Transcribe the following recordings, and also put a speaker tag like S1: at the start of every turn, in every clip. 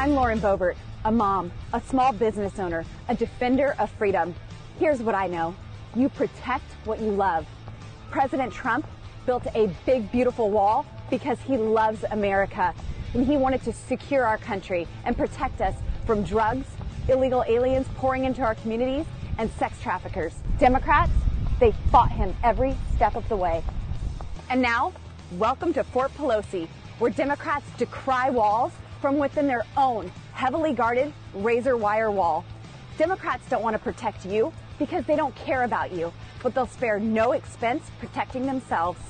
S1: I'm Lauren Boebert, a mom, a small business owner, a defender of freedom. Here's what I know you protect what you love. President Trump built a big, beautiful wall because he loves America and he wanted to secure our country and protect us from drugs, illegal aliens pouring into our communities, and sex traffickers. Democrats, they fought him every step of the way. And now, welcome to Fort Pelosi, where Democrats decry walls from within their own heavily guarded razor wire wall. Democrats don't want to protect you because they don't care about you, but they'll spare no expense protecting themselves.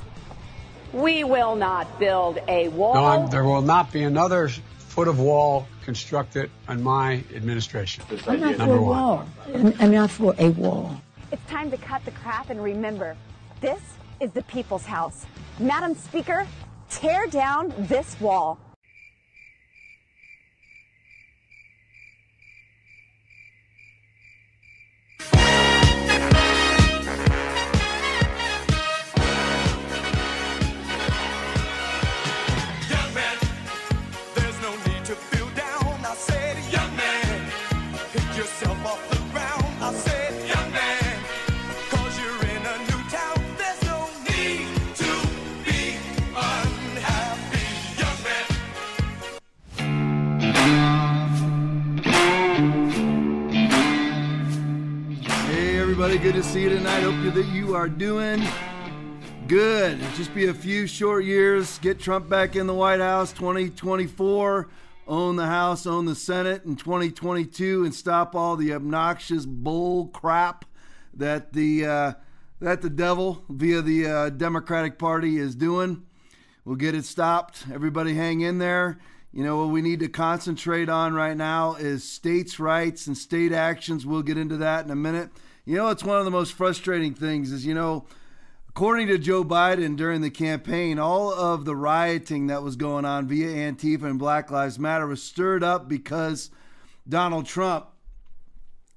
S1: We will not build a wall.
S2: No, there will not be another foot of wall constructed on my administration.
S3: I'm not
S2: Number
S3: for a
S2: one.
S3: wall. I'm I'm not for a wall.
S1: It's time to cut the crap and remember this is the people's house. Madam Speaker, tear down this wall.
S4: Good to see you tonight. Hope that you are doing good. It'll just be a few short years. Get Trump back in the White House 2024, own the House, own the Senate in 2022, and stop all the obnoxious bull crap that the uh, that the devil via the uh, Democratic Party is doing. We'll get it stopped. Everybody hang in there. You know, what we need to concentrate on right now is states' rights and state actions. We'll get into that in a minute. You know, it's one of the most frustrating things is, you know, according to Joe Biden during the campaign, all of the rioting that was going on via Antifa and Black Lives Matter was stirred up because Donald Trump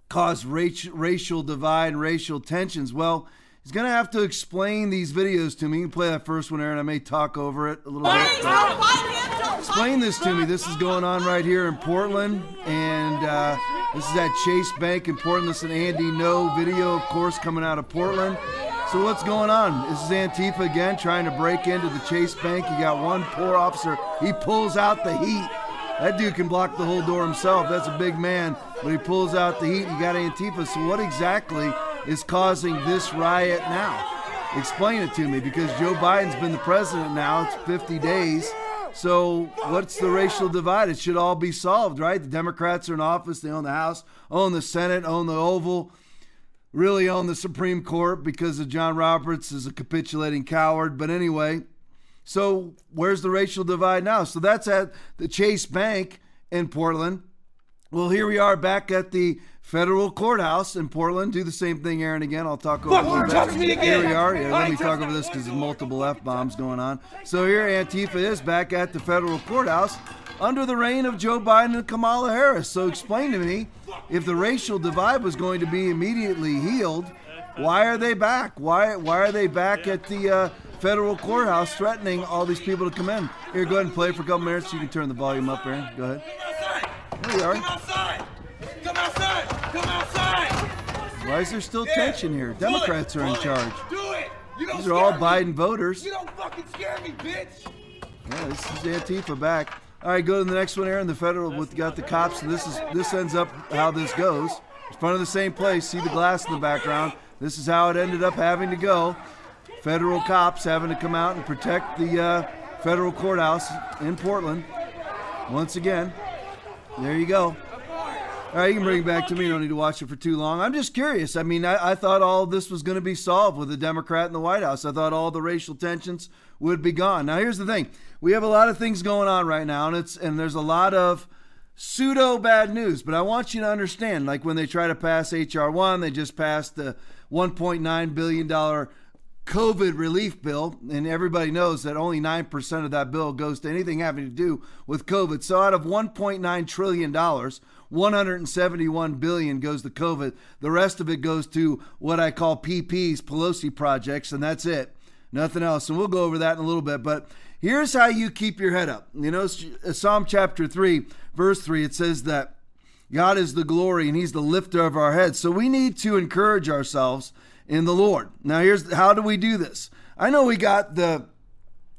S4: caused raci- racial divide racial tensions. Well, he's going to have to explain these videos to me. You can play that first one, Aaron. I may talk over it a little bit. Explain this to me. This is going on right here in Portland, and uh, this is at Chase Bank in Portland. This is an Andy Ngo video, of course, coming out of Portland. So what's going on? This is Antifa again trying to break into the Chase Bank. You got one poor officer. He pulls out the heat. That dude can block the whole door himself. That's a big man, but he pulls out the heat. You got Antifa. So what exactly is causing this riot now? Explain it to me because Joe Biden's been the president now. It's 50 days. So what's the racial divide? It should all be solved, right? The Democrats are in office. They own the House, own the Senate, own the Oval, really own the Supreme Court because of John Roberts is a capitulating coward. But anyway, so where's the racial divide now? So that's at the Chase Bank in Portland. Well, here we are back at the federal courthouse in Portland. Do the same thing, Aaron. Again, I'll talk over.
S5: Fuck you, touch me again.
S4: Here we are. Yeah, let me talk over this because there's multiple f bombs going on. So here, Antifa is back at the federal courthouse under the reign of Joe Biden and Kamala Harris. So explain to me, if the racial divide was going to be immediately healed, why are they back? Why why are they back at the uh, federal courthouse threatening all these people to come in? Here, go ahead and play for a couple minutes. You can turn the volume up, Aaron. Go ahead. Are.
S5: Come outside! Come outside! Come outside!
S4: Why is there still
S5: Yeah.
S4: tension here?
S5: Do it.
S4: Democrats are in
S5: it.
S4: charge.
S5: Do it! You don't
S4: These are all
S5: me.
S4: Biden voters.
S5: You don't fucking scare me, bitch!
S4: Yeah, this is Antifa back. All right, go to the next one, Aaron. The federal with got the cops. And this is this ends up how this goes. It's front of the same place. See the glass in the background. This is how it ended up having to go. Federal cops having to come out and protect the uh, federal courthouse in Portland. Once again, there you go. All right, you can bring it back to me. You don't need to watch it for too long. I'm just curious. I mean, I, I thought all this was going to be solved with a Democrat in the White House. I thought all the racial tensions would be gone. Now, here's the thing: we have a lot of things going on right now, and it's and there's a lot of pseudo bad news. But I want you to understand, like when they try to pass HR one, they just passed the 1.9 billion dollar COVID relief bill, and everybody knows that only 9% of that bill goes to anything having to do with COVID. So out of $1.9 trillion, 171 billion goes to COVID. The rest of it goes to what I call PPs, Pelosi projects, and that's it. nothing else. And we'll go over that in a little bit. But here's how you keep your head up. You know, Psalm chapter 3, verse 3, it says that God is the glory and He's the lifter of our heads. So we need to encourage ourselves in the Lord. Now, here's how do we do this? I know we got the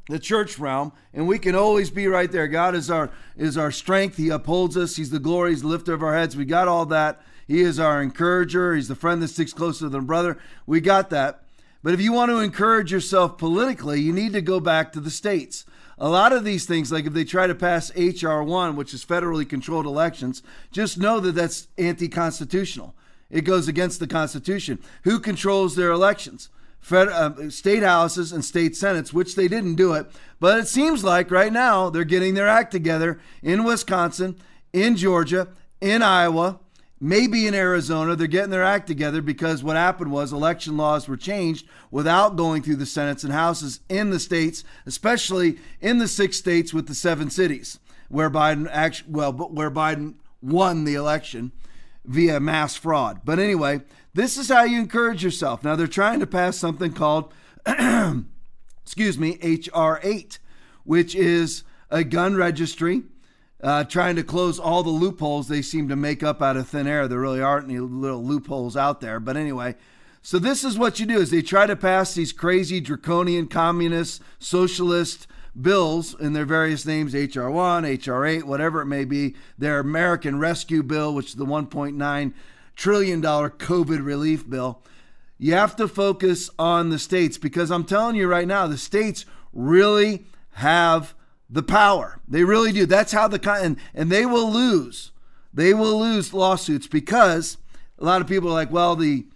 S4: the church realm and we can always be right there. God is our is our strength. He upholds us. He's the glory. He's the lifter of our heads. We got all that. He is our encourager. He's the friend that sticks closer than a brother. We got that. But if you want to encourage yourself politically you need to go back to the states. A lot of these things, like if they try to pass H.R. 1, which is federally controlled elections, just know that that's anti constitutional. It goes against the Constitution. Who controls their elections? Fed, uh, state houses and state senates, which they didn't do it. But it seems like right now they're getting their act together in Wisconsin, in Georgia, in Iowa, maybe in Arizona. They're getting their act together because what happened was election laws were changed without going through the Senates and Houses in the states, especially in the six states with the seven cities where Biden actually, well, where Biden won the election via mass fraud. But anyway, this is how you encourage yourself. Now they're trying to pass something called, excuse me, HR 8, which is a gun registry uh, trying to close all the loopholes they seem to make up out of thin air. There really aren't any little loopholes out there. But anyway, so this is what you do: is they try to pass these crazy draconian communist socialist bills in their various names HR 1, HR 8, whatever it may be, their American Rescue Bill, which is the $1.9 trillion COVID relief bill. You have to focus on the states because I'm telling you right now, the states really have the power. They really do. That's how the and and they will lose. They will lose lawsuits because a lot of people are like, well, the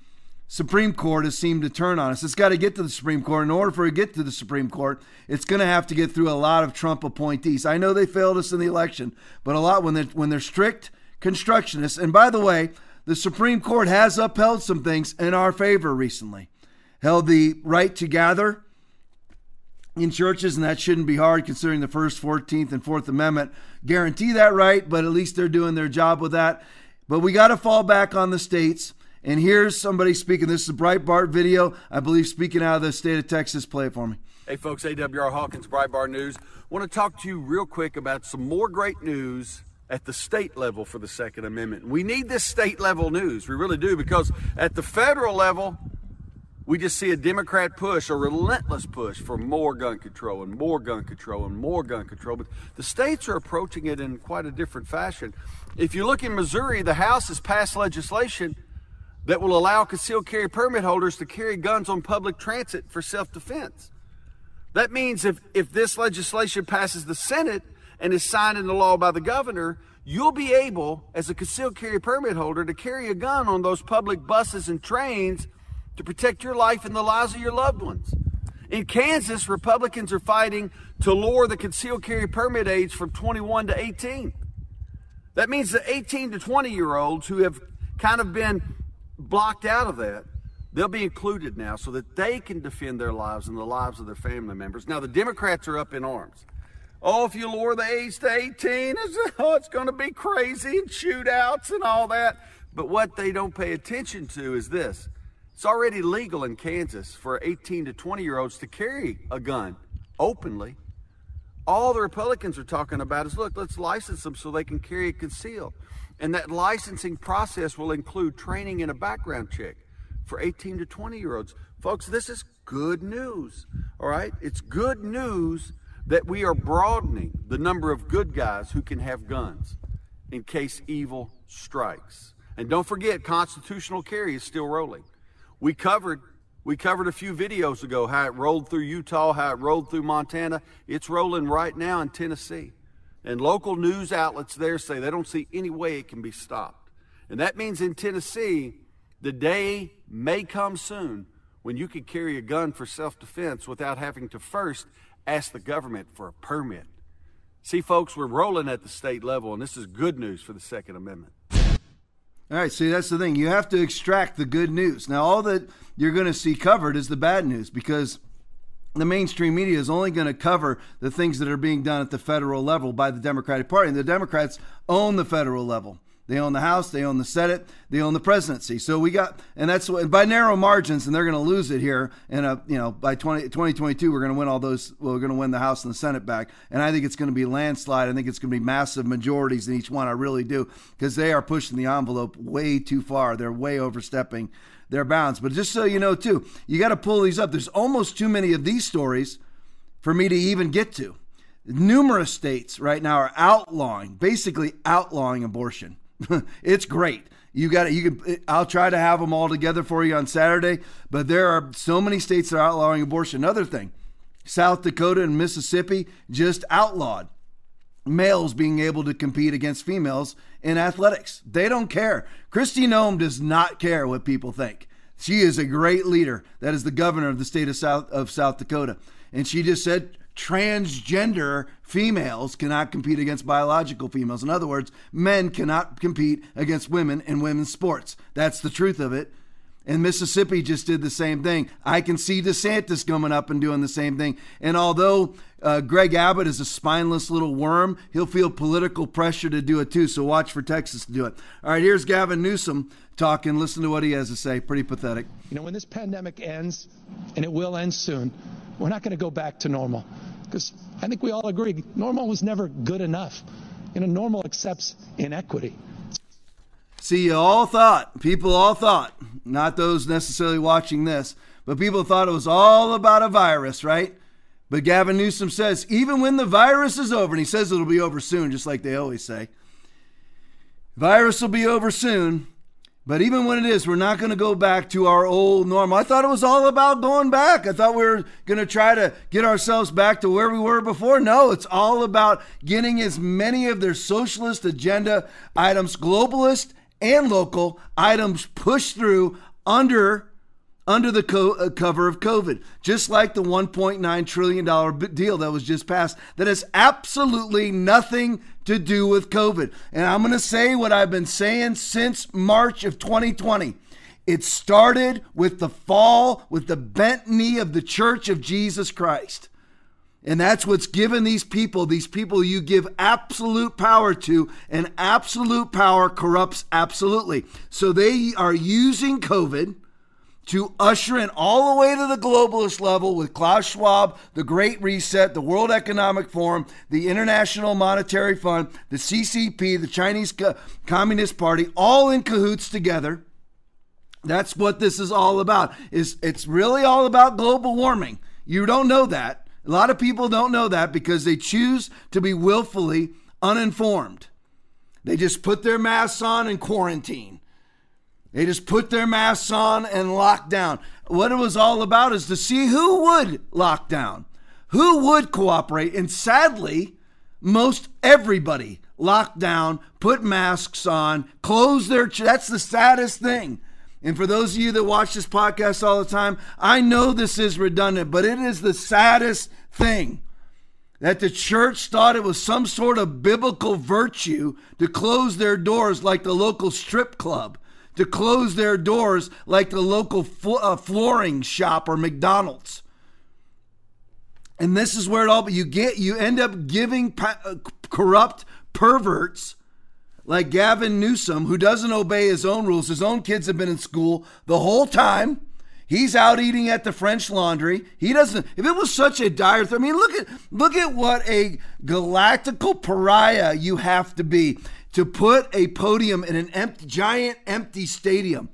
S4: Supreme Court has seemed to turn on us. It's got to get to the Supreme Court. In order for it to get to the Supreme Court, it's going to have to get through a lot of Trump appointees. I know they failed us in the election, but a lot when they're when they're strict constructionists. And by the way, the Supreme Court has upheld some things in our favor recently. Held the right to gather in churches, and that shouldn't be hard considering the First, 14th, and Fourth Amendment guarantee that right, but at least they're doing their job with that. But we got to fall back on the states. And here's somebody speaking. This is a Breitbart video, I believe, speaking out of the state of Texas. Play it for me.
S6: Hey, folks, AWR Hawkins, Breitbart News. want to talk to you real quick about some more great news at the state level for the Second Amendment. We need this state level news. We really do, because at the federal level, we just see a Democrat push, a relentless push for more gun control and more gun control and more gun control. But the states are approaching it in quite a different fashion. If you look in Missouri, the House has passed legislation that will allow concealed carry permit holders to carry guns on public transit for self defense. That means if, if this legislation passes the Senate and is signed into law by the governor, you'll be able, as a concealed carry permit holder, to carry a gun on those public buses and trains to protect your life and the lives of your loved ones. In Kansas, Republicans are fighting to lower the concealed carry permit age from 21 to 18. That means the 18 to 20 year olds who have kind of been blocked out of that, they'll be included now so that they can defend their lives and the lives of their family members. Now, the Democrats are up in arms. Oh, if you lower the age to 18, it's, oh, it's going to be crazy and shootouts and all that. But what they don't pay attention to is this it's already legal in Kansas for 18 to 20 year olds to carry a gun openly. All the Republicans are talking about is look, let's license them so they can carry it concealed. And that licensing process will include training and a background check for 18 to 20 year olds. Folks, this is good news. All right? It's good news that we are broadening the number of good guys who can have guns in case evil strikes. And don't forget, constitutional carry is still rolling. We covered we covered a few videos ago how it rolled through Utah, how it rolled through Montana. It's rolling right now in Tennessee. And local news outlets there say they don't see any way it can be stopped. And that means in Tennessee, the day may come soon when you could carry a gun for self defense without having to first ask the government for a permit. See, folks, we're rolling at the state level, and this is good news for the Second Amendment.
S4: All right, see, that's the thing. You have to extract the good news. Now, all that you're going to see covered is the bad news because the mainstream media is only going to cover the things that are being done at the federal level by the Democratic Party. And the Democrats own the federal level. They own the House, they own the Senate, they own the presidency. So we got, and that's by narrow margins, and they're going to lose it here. And, you know, by 20, 2022, we're going to win all those, well, we're going to win the House and the Senate back. And I think it's going to be landslide. I think it's going to be massive majorities in each one. I really do, because they are pushing the envelope way too far. They're way overstepping their bounds. But just so you know, too, you got to pull these up. There's almost too many of these stories for me to even get to. Numerous states right now are outlawing, basically outlawing abortion. it's great. You got it. You can. I'll try to have them all together for you on Saturday. But there are so many states that are outlawing abortion. Another thing, South Dakota and Mississippi just outlawed males being able to compete against females in athletics. They don't care. Kristi Noem does not care what people think. She is a great leader. That is the governor of the state of South of South Dakota. And she just said transgender females cannot compete against biological females. In other words, men cannot compete against women in women's sports. That's the truth of it. And Mississippi just did the same thing. I can see DeSantis coming up and doing the same thing. And although uh, Greg Abbott is a spineless little worm, he'll feel political pressure to do it too. So watch for Texas to do it. All right, here's Gavin Newsom talking. Listen to what he has to say. Pretty pathetic.
S7: You know, when this pandemic ends, and it will end soon, we're not going to go back to normal. Because I think we all agree normal was never good enough. You know, normal accepts inequity.
S4: See, you all thought, people all thought, not those necessarily watching this, but people thought it was all about a virus, right? But Gavin Newsom says, even when the virus is over, and he says it'll be over soon, just like they always say, virus will be over soon. But even when it is, we're not going to go back to our old normal. I thought it was all about going back. I thought we were going to try to get ourselves back to where we were before. No, it's all about getting as many of their socialist agenda items, globalist and local items pushed through under under the co- uh, cover of COVID, just like the 1.9 trillion dollar deal that was just passed that has absolutely nothing to do with COVID. And I'm going to say what I've been saying since March of 2020. It started with the fall, with the bent knee of the Church of Jesus Christ. And that's what's given these people, these people you give absolute power to, and absolute power corrupts absolutely. So they are using COVID to usher in all the way to the globalist level with Klaus Schwab, the Great Reset, the World Economic Forum, the International Monetary Fund, the CCP, the Chinese Communist Party, all in cahoots together. That's what this is all about. Is it's really all about global warming. You don't know that. A lot of people don't know that because they choose to be willfully uninformed. They just put their masks on and quarantine. They just put their masks on and lock down. What it was all about is to see who would lock down, who would cooperate. And sadly, most everybody locked down, put masks on, closed their. Ch- that's the saddest thing. And for those of you that watch this podcast all the time, I know this is redundant, but it is the saddest thing that the church thought it was some sort of biblical virtue to close their doors like the local strip club to close their doors like the local uh, flooring shop or McDonald's. And this is where it all but you get you end up giving pa- uh, corrupt perverts like Gavin Newsom who doesn't obey his own rules. His own kids have been in school the whole time. He's out eating at the French Laundry. He doesn't. If it was such a dire thing, I mean, look at look at what a galactical pariah you have to be to put a podium in an empty, giant empty stadium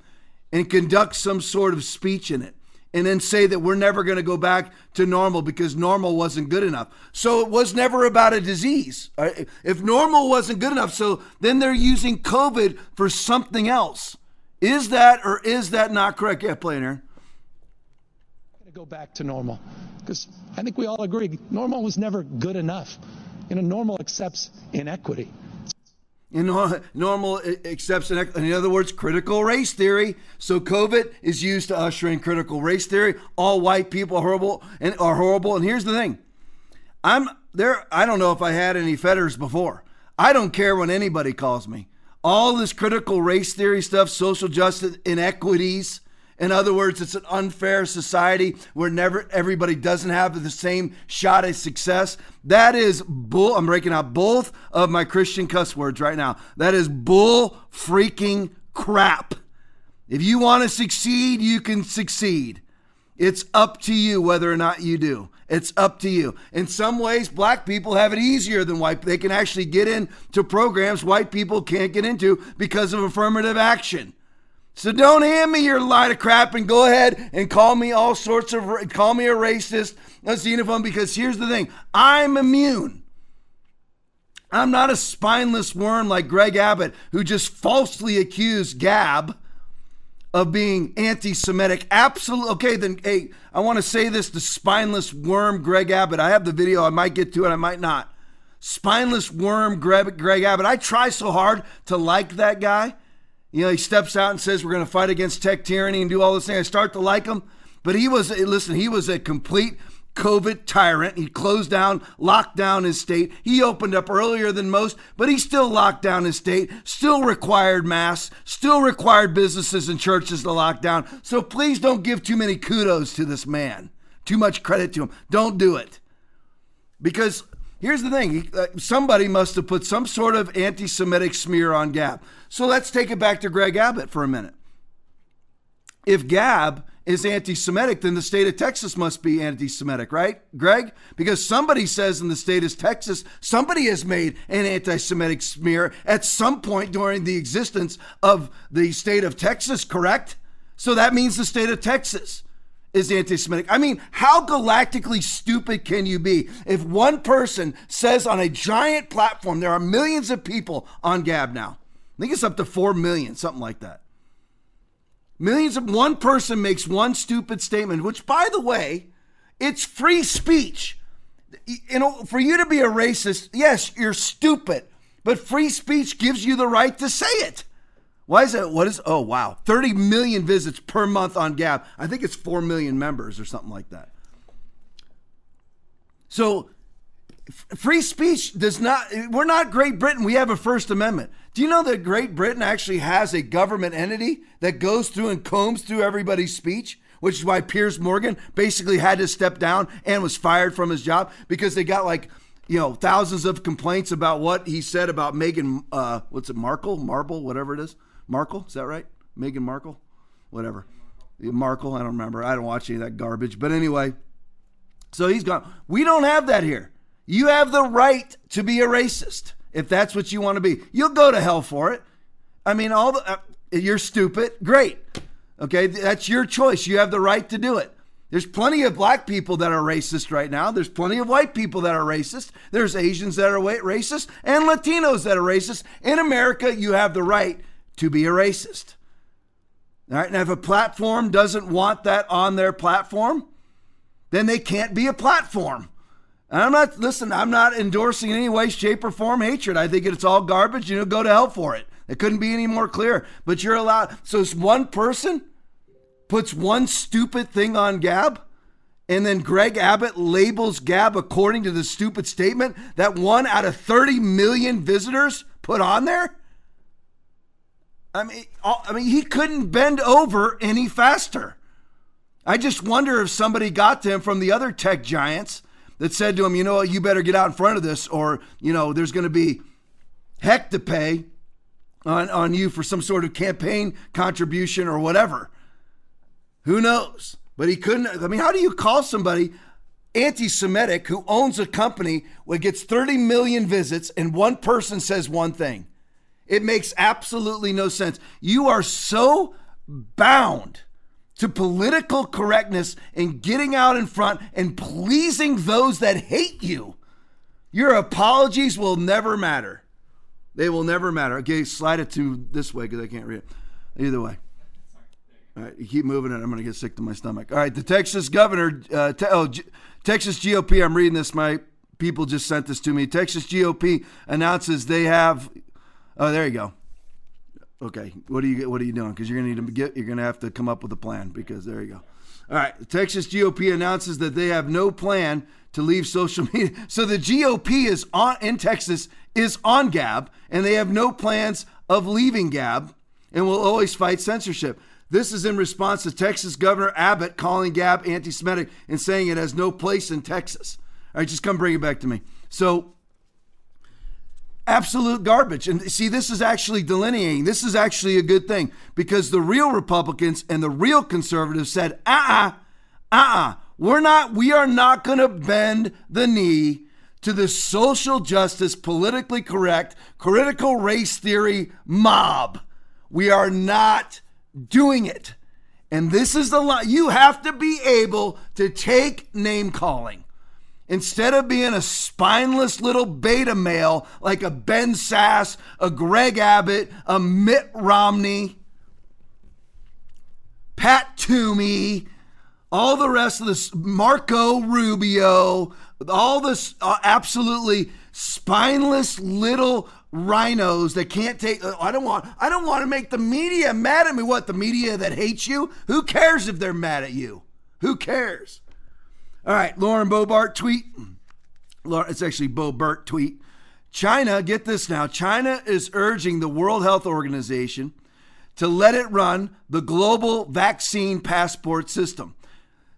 S4: and conduct some sort of speech in it and then say that we're never going to go back to normal because normal wasn't good enough. So it was never about a disease. Uh, if normal wasn't good enough, so then they're using COVID for something else. Is that or is that not correct? Yeah,
S7: go back to normal because I think we all agree normal was never good enough. You know, normal accepts inequity
S4: in normal exception. In other words, critical race theory. So COVID is used to usher in critical race theory. All white people are horrible and are horrible. And here's the thing: I'm there. I don't know if I had any fetters before. I don't care what anybody calls me. All this critical race theory stuff, social justice inequities, In other words, it's an unfair society where never everybody doesn't have the same shot at success. That is bull. I'm breaking out both of my Christian cuss words right now. That is bull freaking crap. If you want to succeed, you can succeed. It's up to you whether or not you do. It's up to you. In some ways, black people have it easier than white. They can actually get into programs white people can't get into because of affirmative action. So don't hand me your line of crap and go ahead and call me all sorts of call me a racist, a xenophobe. Because here's the thing: I'm immune. I'm not a spineless worm like Greg Abbott, who just falsely accused Gab of being anti-Semitic. Absolutely. Okay, then. Hey, I want to say this to spineless worm Greg Abbott. I have the video. I might get to it. I might not. Spineless worm Greg, Greg Abbott. I try so hard to like that guy. You know, he steps out and says, We're going to fight against tech tyranny and do all this thing. I start to like him. But he was, listen, he was a complete COVID tyrant. He closed down, locked down his state. He opened up earlier than most, but he still locked down his state, still required masks, still required businesses and churches to lock down. So please don't give too many kudos to this man, too much credit to him. Don't do it. Because here's the thing uh, somebody must have put some sort of anti Semitic smear on Gab. So let's take it back to Greg Abbott for a minute. If Gab is anti Semitic, then the state of Texas must be anti Semitic, right, Greg? Because somebody says in the state of Texas, somebody has made an anti Semitic smear at some point during the existence of the state of Texas, correct? So that means the state of Texas is anti Semitic. I mean, how galactically stupid can you be if one person says on a giant platform, there are millions of people on Gab now? I think it's up to 4 million, something like that. Millions of one person makes one stupid statement, which, by the way, it's free speech. You know, for you to be a racist, yes, you're stupid, but free speech gives you the right to say it. Why is that? What is? Oh, wow. 30 million visits per month on Gab. I think it's 4 million members or something like that. So, free speech does not, we're not Great Britain. We have a First Amendment. Do you know that Great Britain actually has a government entity that goes through and combs through everybody's speech? Which is why Piers Morgan basically had to step down and was fired from his job because they got like, you know, thousands of complaints about what he said about Meghan, uh, what's it, Markle, Marble, whatever it is. Markle, is that right? Meghan Markle? Whatever. Markle, I don't remember. I don't watch any of that garbage. But anyway, so he's gone. We don't have that here. You have the right to be a racist if that's what you want to be. You'll go to hell for it. I mean, all the uh, you're stupid. Great. Okay, that's your choice. You have the right to do it. There's plenty of black people that are racist right now. There's plenty of white people that are racist. There's Asians that are racist and Latinos that are racist. In America, you have the right to be a racist. All right, now if a platform doesn't want that on their platform, then they can't be a platform. And I'm not, listen, I'm not endorsing in any way, shape, or form hatred. I think it's all garbage. You know, go to hell for it. It couldn't be any more clear. But you're allowed. So it's one person puts one stupid thing on Gab, and then Greg Abbott labels Gab according to the stupid statement that one out of 30 million visitors put on there. I mean, I mean, he couldn't bend over any faster. I just wonder if somebody got to him from the other tech giants that said to him, you know what, you better get out in front of this, or, you know, there's going to be heck to pay on, on you for some sort of campaign contribution or whatever. Who knows? But he couldn't. I mean, how do you call somebody anti Semitic who owns a company that gets 30 million visits and one person says one thing? It makes absolutely no sense. You are so bound to political correctness and getting out in front and pleasing those that hate you. Your apologies will never matter. They will never matter. Okay, slide it to this way because I can't read it. Either way. All right, you keep moving it. I'm going to get sick to my stomach. All right, the Texas governor, uh, te- oh, G- Texas GOP, I'm reading this. My people just sent this to me. Texas GOP announces they have, oh, there you go. Okay, what are you what are you doing? Because you're gonna need to get you're gonna have to come up with a plan. Because there you go. All right, the Texas GOP announces that they have no plan to leave social media. So the GOP is on in Texas is on Gab, and they have no plans of leaving Gab, and will always fight censorship. This is in response to Texas Governor Abbott calling Gab anti Semitic and saying it has no place in Texas. All right, just come bring it back to me. So, absolute garbage. And see, this is actually delineating. This is actually a good thing because the real Republicans and the real conservatives said, uh uh-uh, uh, uh-uh, we're not, we are not going to bend the knee to the social justice, politically correct, critical race theory mob. We are not doing it. And this is the line. You have to be able to take name calling. Instead of being a spineless little beta male like a Ben Sasse, a Greg Abbott, a Mitt Romney, Pat Toomey, all the rest of this, Marco Rubio, all this uh, absolutely spineless little RINOs that can't take uh, I don't want I don't want to make the media mad at me. What the media that hates you? Who cares if they're mad at you? Who cares all right Lauren Boebert tweet it's actually Bobert tweet China get this now China is urging the World Health Organization to let it run the global vaccine passport system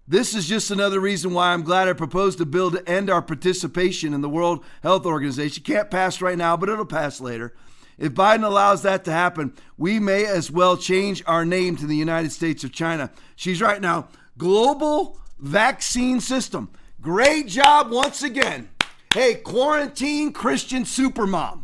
S4: this is just another reason why I'm glad I proposed a bill to end our participation in the World Health Organization. Can't pass right now, but it'll pass later. If Biden allows that to happen, we may as well change our name to the United States of China. She's right now. Global vaccine system. Great job once again. Hey, quarantine Christian supermom.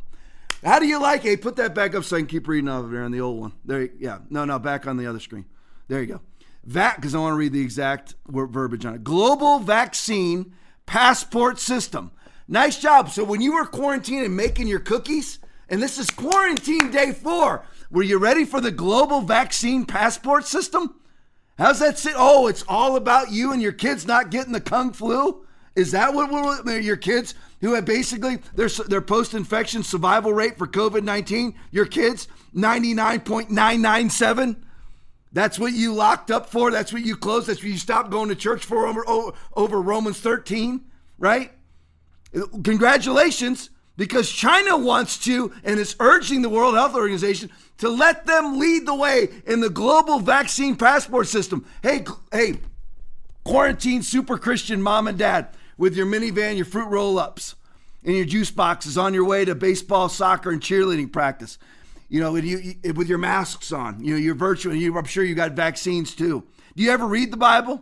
S4: How do you like it? Hey, put that back up so I can keep reading over there on the old one. There, yeah. No, no, back on the other screen. There you go. That, because I want to read the exact verbiage on it. Global vaccine passport system. Nice job. So when you were quarantined and making your cookies, and this is quarantine day four, were you ready for the global vaccine passport system? How's that sit? Oh, it's all about you and your kids not getting the kung flu. Is that what we're, your kids who have basically their their post infection survival rate for COVID nineteen? Your kids ninety nine point nine nine seven. That's what you locked up for. That's what you closed. That's what you stopped going to church for over, over Romans 13, right? Congratulations, because China wants to and is urging the World Health Organization to let them lead the way in the global vaccine passport system. Hey, hey, quarantine super Christian mom and dad with your minivan, your fruit roll ups, and your juice boxes on your way to baseball, soccer, and cheerleading practice you know, with, you, with your masks on. You know, you're virtual. You, I'm sure you got vaccines too. Do you ever read the Bible?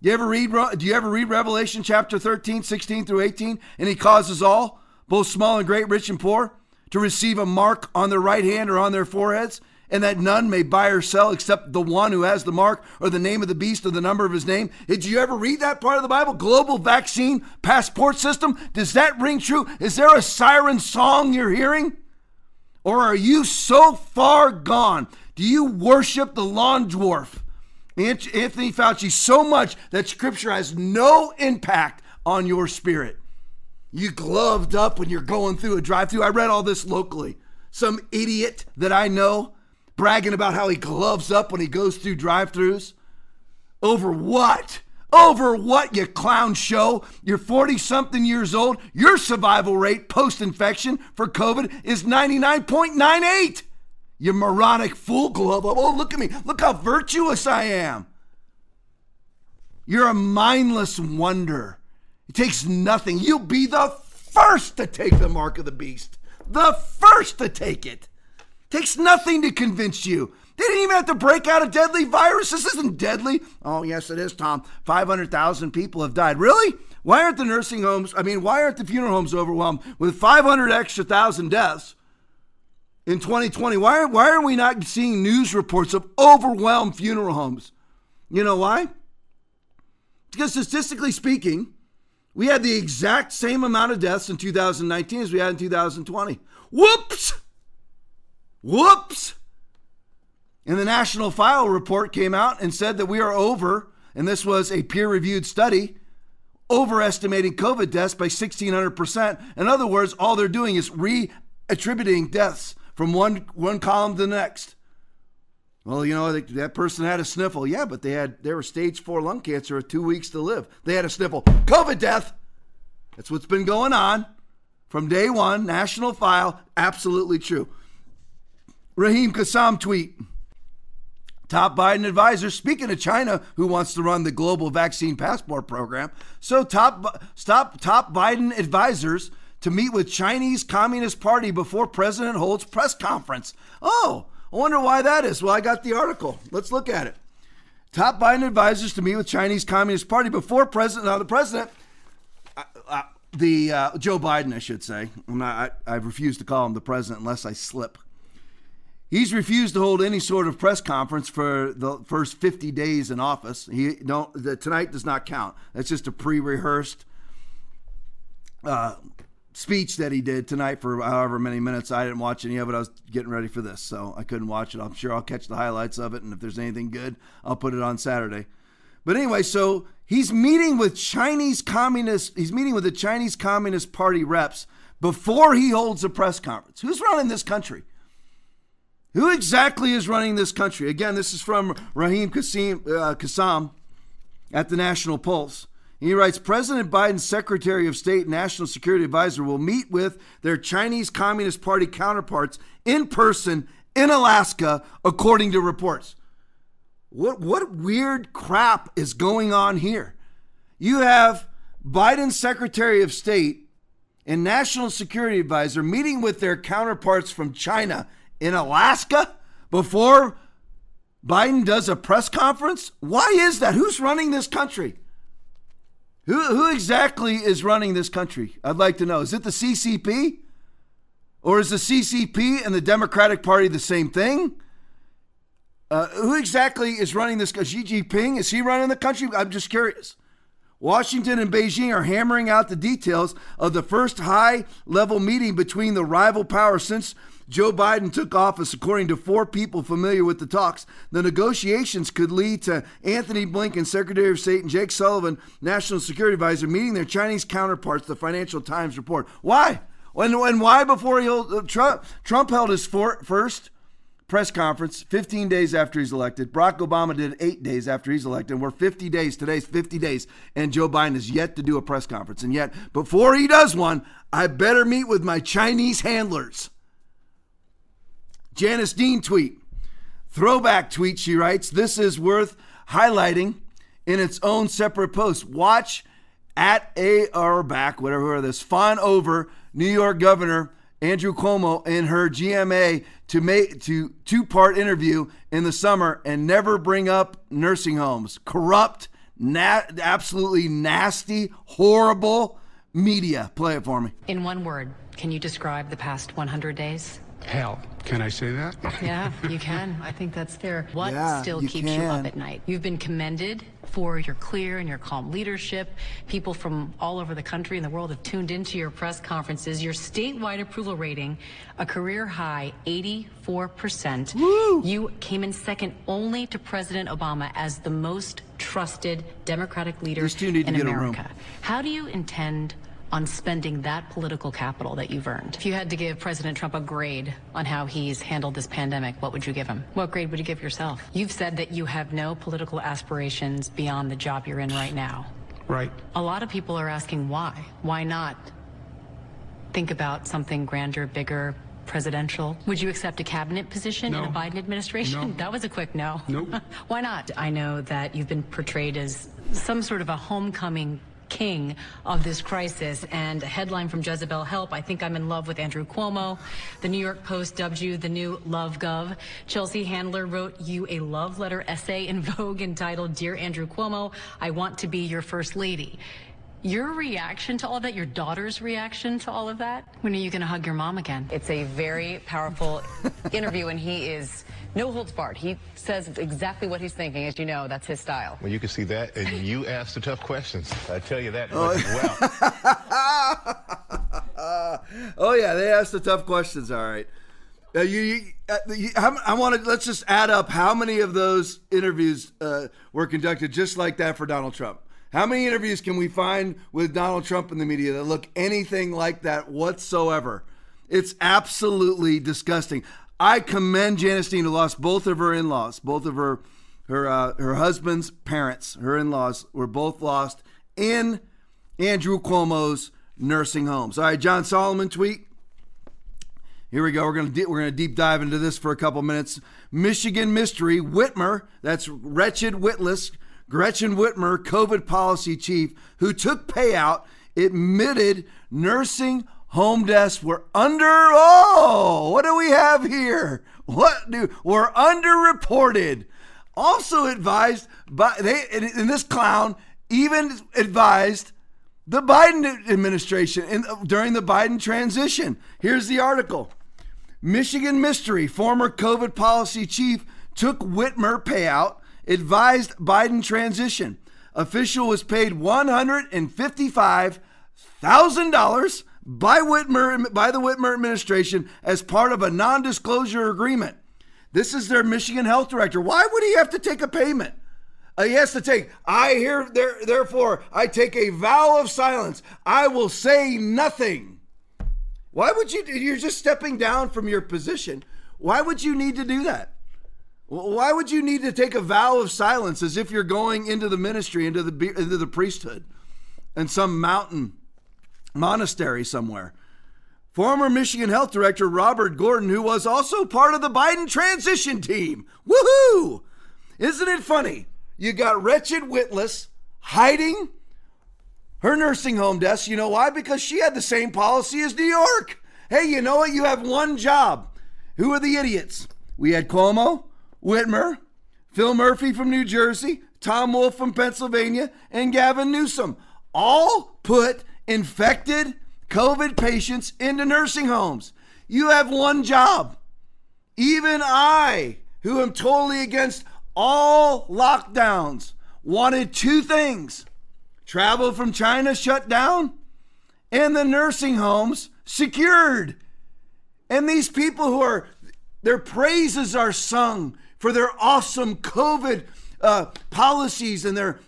S4: You ever read? Do you ever read Revelation chapter 13, 16 through 18? And he causes all, both small and great, rich and poor, to receive a mark on their right hand or on their foreheads, and that none may buy or sell except the one who has the mark or the name of the beast or the number of his name. Did you ever read that part of the Bible? Global vaccine passport system? Does that ring true? Is there a siren song you're hearing? Or are you so far gone? Do you worship the lawn dwarf, Anthony Fauci, so much that scripture has no impact on your spirit? You gloved up when you're going through a drive through. I read all this locally. Some idiot that I know bragging about how he gloves up when he goes through drive throughs. Over what? Over what, you clown show? You're 40 something years old. Your survival rate post infection for COVID is 99.98. You moronic fool glove. up. Oh, look at me. Look how virtuous I am. You're a mindless wonder. It takes nothing. You'll be the first to take the mark of the beast. The first to take it. it Takes nothing to convince you. They didn't even have to break out a deadly virus. This isn't deadly. Oh, yes, it is, Tom. 500,000 people have died. Really? Why aren't the nursing homes, I mean, why aren't the funeral homes overwhelmed with 500 extra thousand deaths in 2020? Why, why are we not seeing news reports of overwhelmed funeral homes? You know why? Because statistically speaking, we had the exact same amount of deaths in 2019 as we had in 2020. Whoops! Whoops! And the National File report came out and said that we are over, and this was a peer reviewed study, overestimating COVID deaths by 1,600%. In other words, all they're doing is re attributing deaths from one, one column to the next. Well, you know, that person had a sniffle. Yeah, but they had they were stage four lung cancer with two weeks to live. They had a sniffle. COVID death. That's what's been going on from day one. National file. Absolutely true. Raheem Kassam tweet. top Biden advisor, speaking of China, who wants to run the global vaccine passport program. So top stop top Biden advisors to meet with Chinese Communist Party before president holds press conference. Oh, I wonder why that is. Well, I got the article. Let's look at it. Top Biden advisors to meet with Chinese Communist Party before president. Now the president, uh, uh, the uh, Joe Biden, I should say. Not. I, I refuse to call him the president unless I slip. He's refused to hold any sort of press conference for the first 50 days in office. He don't the, tonight does not count. That's just a pre-rehearsed uh, speech that he did tonight for however many minutes. I didn't watch any of it. I was getting ready for this, so I couldn't watch it. I'm sure I'll catch the highlights of it, and if there's anything good, I'll put it on Saturday. But anyway, so he's meeting with Chinese communist. He's meeting with the Chinese Communist Party reps before he holds a press conference. Who's running this country? Who exactly is running this country? Again, this is from Raheem uh, Kassam at the National Pulse. He writes President Biden's Secretary of State National Security Advisor will meet with their Chinese Communist Party counterparts in person in Alaska, according to reports. What, what weird crap is going on here? You have Biden's Secretary of State and National Security Advisor meeting with their counterparts from China in Alaska before Biden does a press conference? Why is that? Who's running this country? Who, who exactly is running this country? I'd like to know. Is it the CCP? Or is the CCP and the Democratic Party the same thing? Uh, who exactly is running this? Xi Jinping? Is he running the country? I'm just curious. Washington and Beijing are hammering out the details of the first high level meeting between the rival powers since Joe Biden took office, according to four people familiar with the talks. The negotiations could lead to Antony Blinken, Secretary of State, and Jake Sullivan, National Security Advisor, meeting their Chinese counterparts, the Financial Times report. Why? And, and why before he uh, Trump, Trump held his for, first press conference 15 days after he's elected. Barack Obama did eight days after he's elected. We're 50 days. Today's 50 days. And Joe Biden has yet to do a press conference. And yet, before he does one, I better meet with my Chinese handlers. Janice Dean tweet. Throwback tweet, she writes. This is worth highlighting in its own separate post. Watch at ARobach, whatever this, fawn over New York Governor Andrew Cuomo in her GMA to make to two part interview in the summer and never bring up nursing homes. Corrupt, na- absolutely nasty, horrible media. Play it for me.
S8: In one word, can you describe the past 100 days?
S2: Hell, can I say that?
S8: Yeah, you can. I think that's fair. What
S4: Yeah,
S8: still
S4: you
S8: keeps you up at night? You've been commended for your clear and your calm leadership. People from all over the country and the world have tuned into your press conferences. Your statewide approval rating, a career high 84%. Woo! You came in second only to President Obama as the most trusted Democratic leader
S4: These two need to
S8: in
S4: get a room.
S8: America. How do you intend on spending that political capital that you've earned? If you had to give President Trump a grade on how he's handled this pandemic, what would you give him? What grade would you give yourself? You've said that you have no political aspirations beyond the job you're in right now.
S2: Right.
S8: A lot of people are asking why. Why not think about something grander, bigger, presidential? Would you accept a cabinet position in
S2: No.
S8: a Biden administration?
S2: No.
S8: That was a quick no.
S2: Nope.
S8: Why not? I know that you've been portrayed as some sort of a homecoming king of this crisis and a headline from Jezebel Help, I think I'm in love with Andrew Cuomo. The New York Post dubbed you the new Love Gov. Chelsea Handler wrote you a love letter essay in Vogue entitled Dear Andrew Cuomo, I want to be your first lady. Your reaction to all that, your daughter's reaction to all of that, when are you going to hug your mom again?
S9: It's a very powerful interview, and he is no holds barred. He says exactly what he's thinking. As you know, that's his style.
S10: Well, you can see that, and you ask the tough questions. I tell you that much as well.
S4: Oh yeah, they asked the tough questions. All right. Uh, you, you, uh, you, how, I want to let's just add up how many of those interviews uh, were conducted just like that for Donald Trump. How many interviews can we find with Donald Trump in the media that look anything like that whatsoever? It's absolutely disgusting. I commend Janice Dean, who lost both of her in-laws, both of her her uh, her husband's parents, her in-laws were both lost in Andrew Cuomo's nursing homes. All right, John Solomon tweet. Here we go. We're gonna de- we're gonna deep dive into this for a couple minutes. Michigan mystery. Whitmer. That's wretched Witless. Gretchen Whitmer, COVID policy chief, who took payout, admitted nursing home deaths were under. Oh, what do we have here? What do were underreported? Also advised by they and this clown even advised the Biden administration in, during the Biden transition. Here's the article. Michigan mystery, former COVID policy chief took Whitmer payout, advised Biden transition. Official was paid $155,000 by Whitmer by the Whitmer administration as part of a non-disclosure agreement. This is their Michigan health director. Why would he have to take a payment? Uh, he has to take, I hear, there, therefore, I take a vow of silence. I will say nothing. Why would you, you're just stepping down from your position. Why would you need to do that? Why would you need to take a vow of silence as if you're going into the ministry, into the, into the priesthood, and some mountain monastery somewhere? Former Michigan Health Director Robert Gordon, who was also part of the Biden transition team. Woohoo! Isn't it funny? You got wretched Witless hiding her nursing home desk. You know why? Because she had the same policy as New York. Hey, you know what? You have one job. Who are the idiots? We had Cuomo, Whitmer, Phil Murphy from New Jersey, Tom Wolf from Pennsylvania, and Gavin Newsom. All put infected COVID patients into nursing homes. You have one job. Even I, who am totally against all lockdowns, wanted two things travel from China shut down and the nursing homes secured. And these people who are, their praises are sung for their awesome COVID uh, policies and their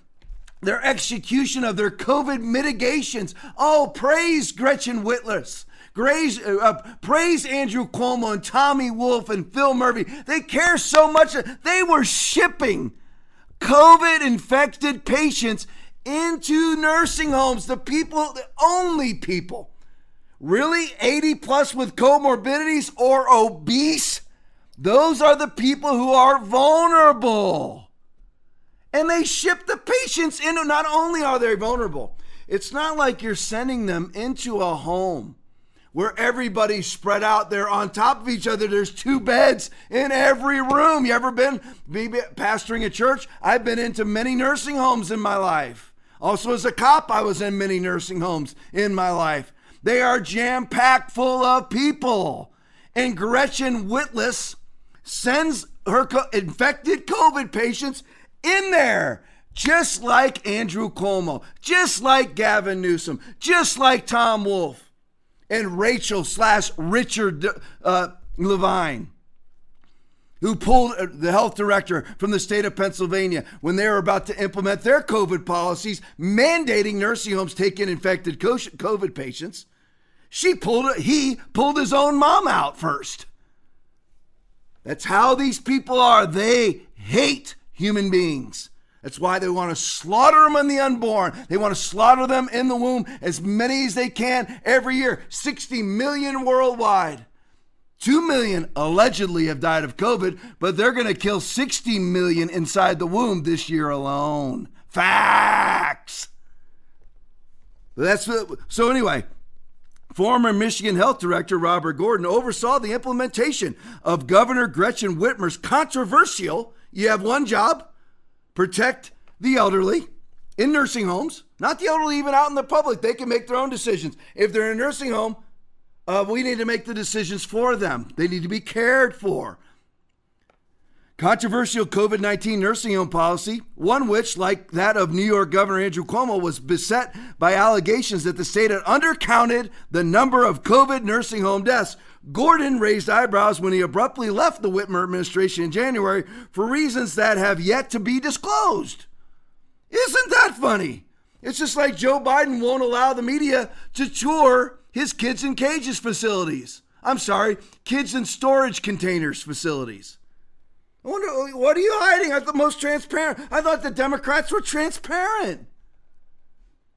S4: their execution of their COVID mitigations. Oh, praise Gretchen Whitlers. Praise, uh, praise Andrew Cuomo and Tommy Wolf and Phil Murphy. They care so much. They were shipping COVID infected patients into nursing homes. The people, the only people, really 80 plus with comorbidities or obese, those are the people who are vulnerable and they ship the patients in. Not only are they vulnerable, it's not like you're sending them into a home where everybody's spread out there on top of each other. There's two beds in every room. You ever been pastoring a church? I've been into many nursing homes in my life. Also, as a cop, I was in many nursing homes in my life. They are jam packed full of people. And Gretchen Witless sends her co- infected COVID patients in there. Just like Andrew Cuomo, just like Gavin Newsom, just like Tom Wolf and Rachel slash Richard uh, Levine, who pulled uh, the health director from the state of Pennsylvania when they were about to implement their COVID policies, mandating nursing homes take in infected COVID patients. She pulled he pulled his own mom out first. That's how these people are. They hate human beings. That's why they want to slaughter them in the unborn. They want to slaughter them in the womb, as many as they can every year. 60 million worldwide. 2 million allegedly have died of COVID, but they're going to kill 60 million inside the womb this year alone. Facts. That's so anyway, Former Michigan Health Director Robert Gordon oversaw the implementation of Governor Gretchen Whitmer's controversial you have one job protect the elderly in nursing homes, not the elderly even out in the public. They can make their own decisions. If they're in a nursing home, uh, we need to make the decisions for them. They need to be cared for. Controversial COVID 19 nursing home policy, one which, like that of New York Governor Andrew Cuomo, was beset by allegations that the state had undercounted the number of COVID nursing home deaths. Gordon raised eyebrows when he abruptly left the Whitmer administration in January for reasons that have yet to be disclosed. Isn't that funny? It's just like Joe Biden won't allow the media to tour his kids in cages facilities. I'm sorry, kids in storage containers facilities. I wonder, what are you hiding? I thought most transparent. I thought the Democrats were transparent.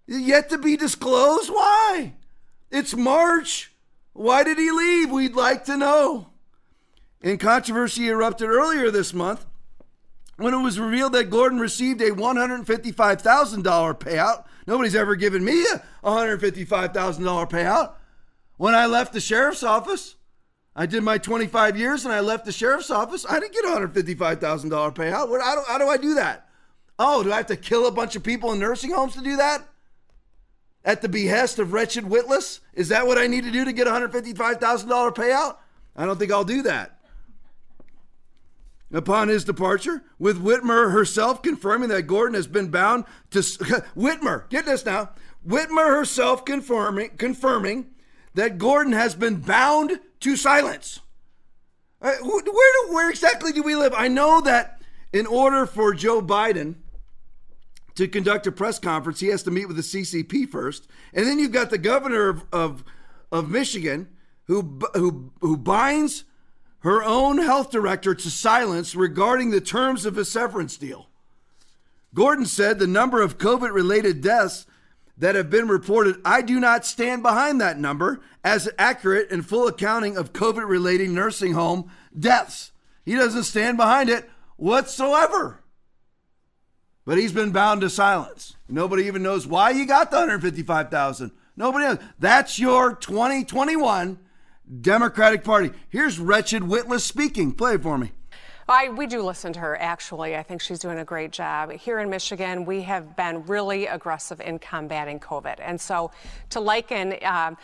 S4: Yet to be disclosed? Why? It's March. Why did he leave? We'd like to know. And controversy erupted earlier this month when it was revealed that Gordon received a $155,000 payout. Nobody's ever given me a $155,000 payout. When I left the sheriff's office, I did my 25 years and I left the sheriff's office. I didn't get a $155,000 payout. How do I do that? Oh, do I have to kill a bunch of people in nursing homes to do that? At the behest of wretched Witless? Is that what I need to do to get a $155,000 payout? I don't think I'll do that. Upon his departure, with Whitmer herself confirming that Gordon has been bound to Whitmer, get this now. Whitmer herself confirming confirming that Gordon has been bound to silence. Uh, where, do, where exactly do we live? I know that in order for Joe Biden to conduct a press conference, he has to meet with the CCP first, and then you've got the governor of of, of Michigan who who who binds her own health director to silence regarding the terms of a severance deal. Gordon said the number of COVID related deaths that have been reported, I do not stand behind that number as accurate and full accounting of COVID related nursing home deaths. He doesn't stand behind it whatsoever. But he's been bound to silence. Nobody even knows why you got the 155,000. Nobody knows. That's your 2021 Democratic Party. Here's wretched Witless speaking. Play it for me.
S11: I, we do listen to her, actually. I think she's doing a great job. Here in Michigan, we have been really aggressive in combating COVID. And so to liken um,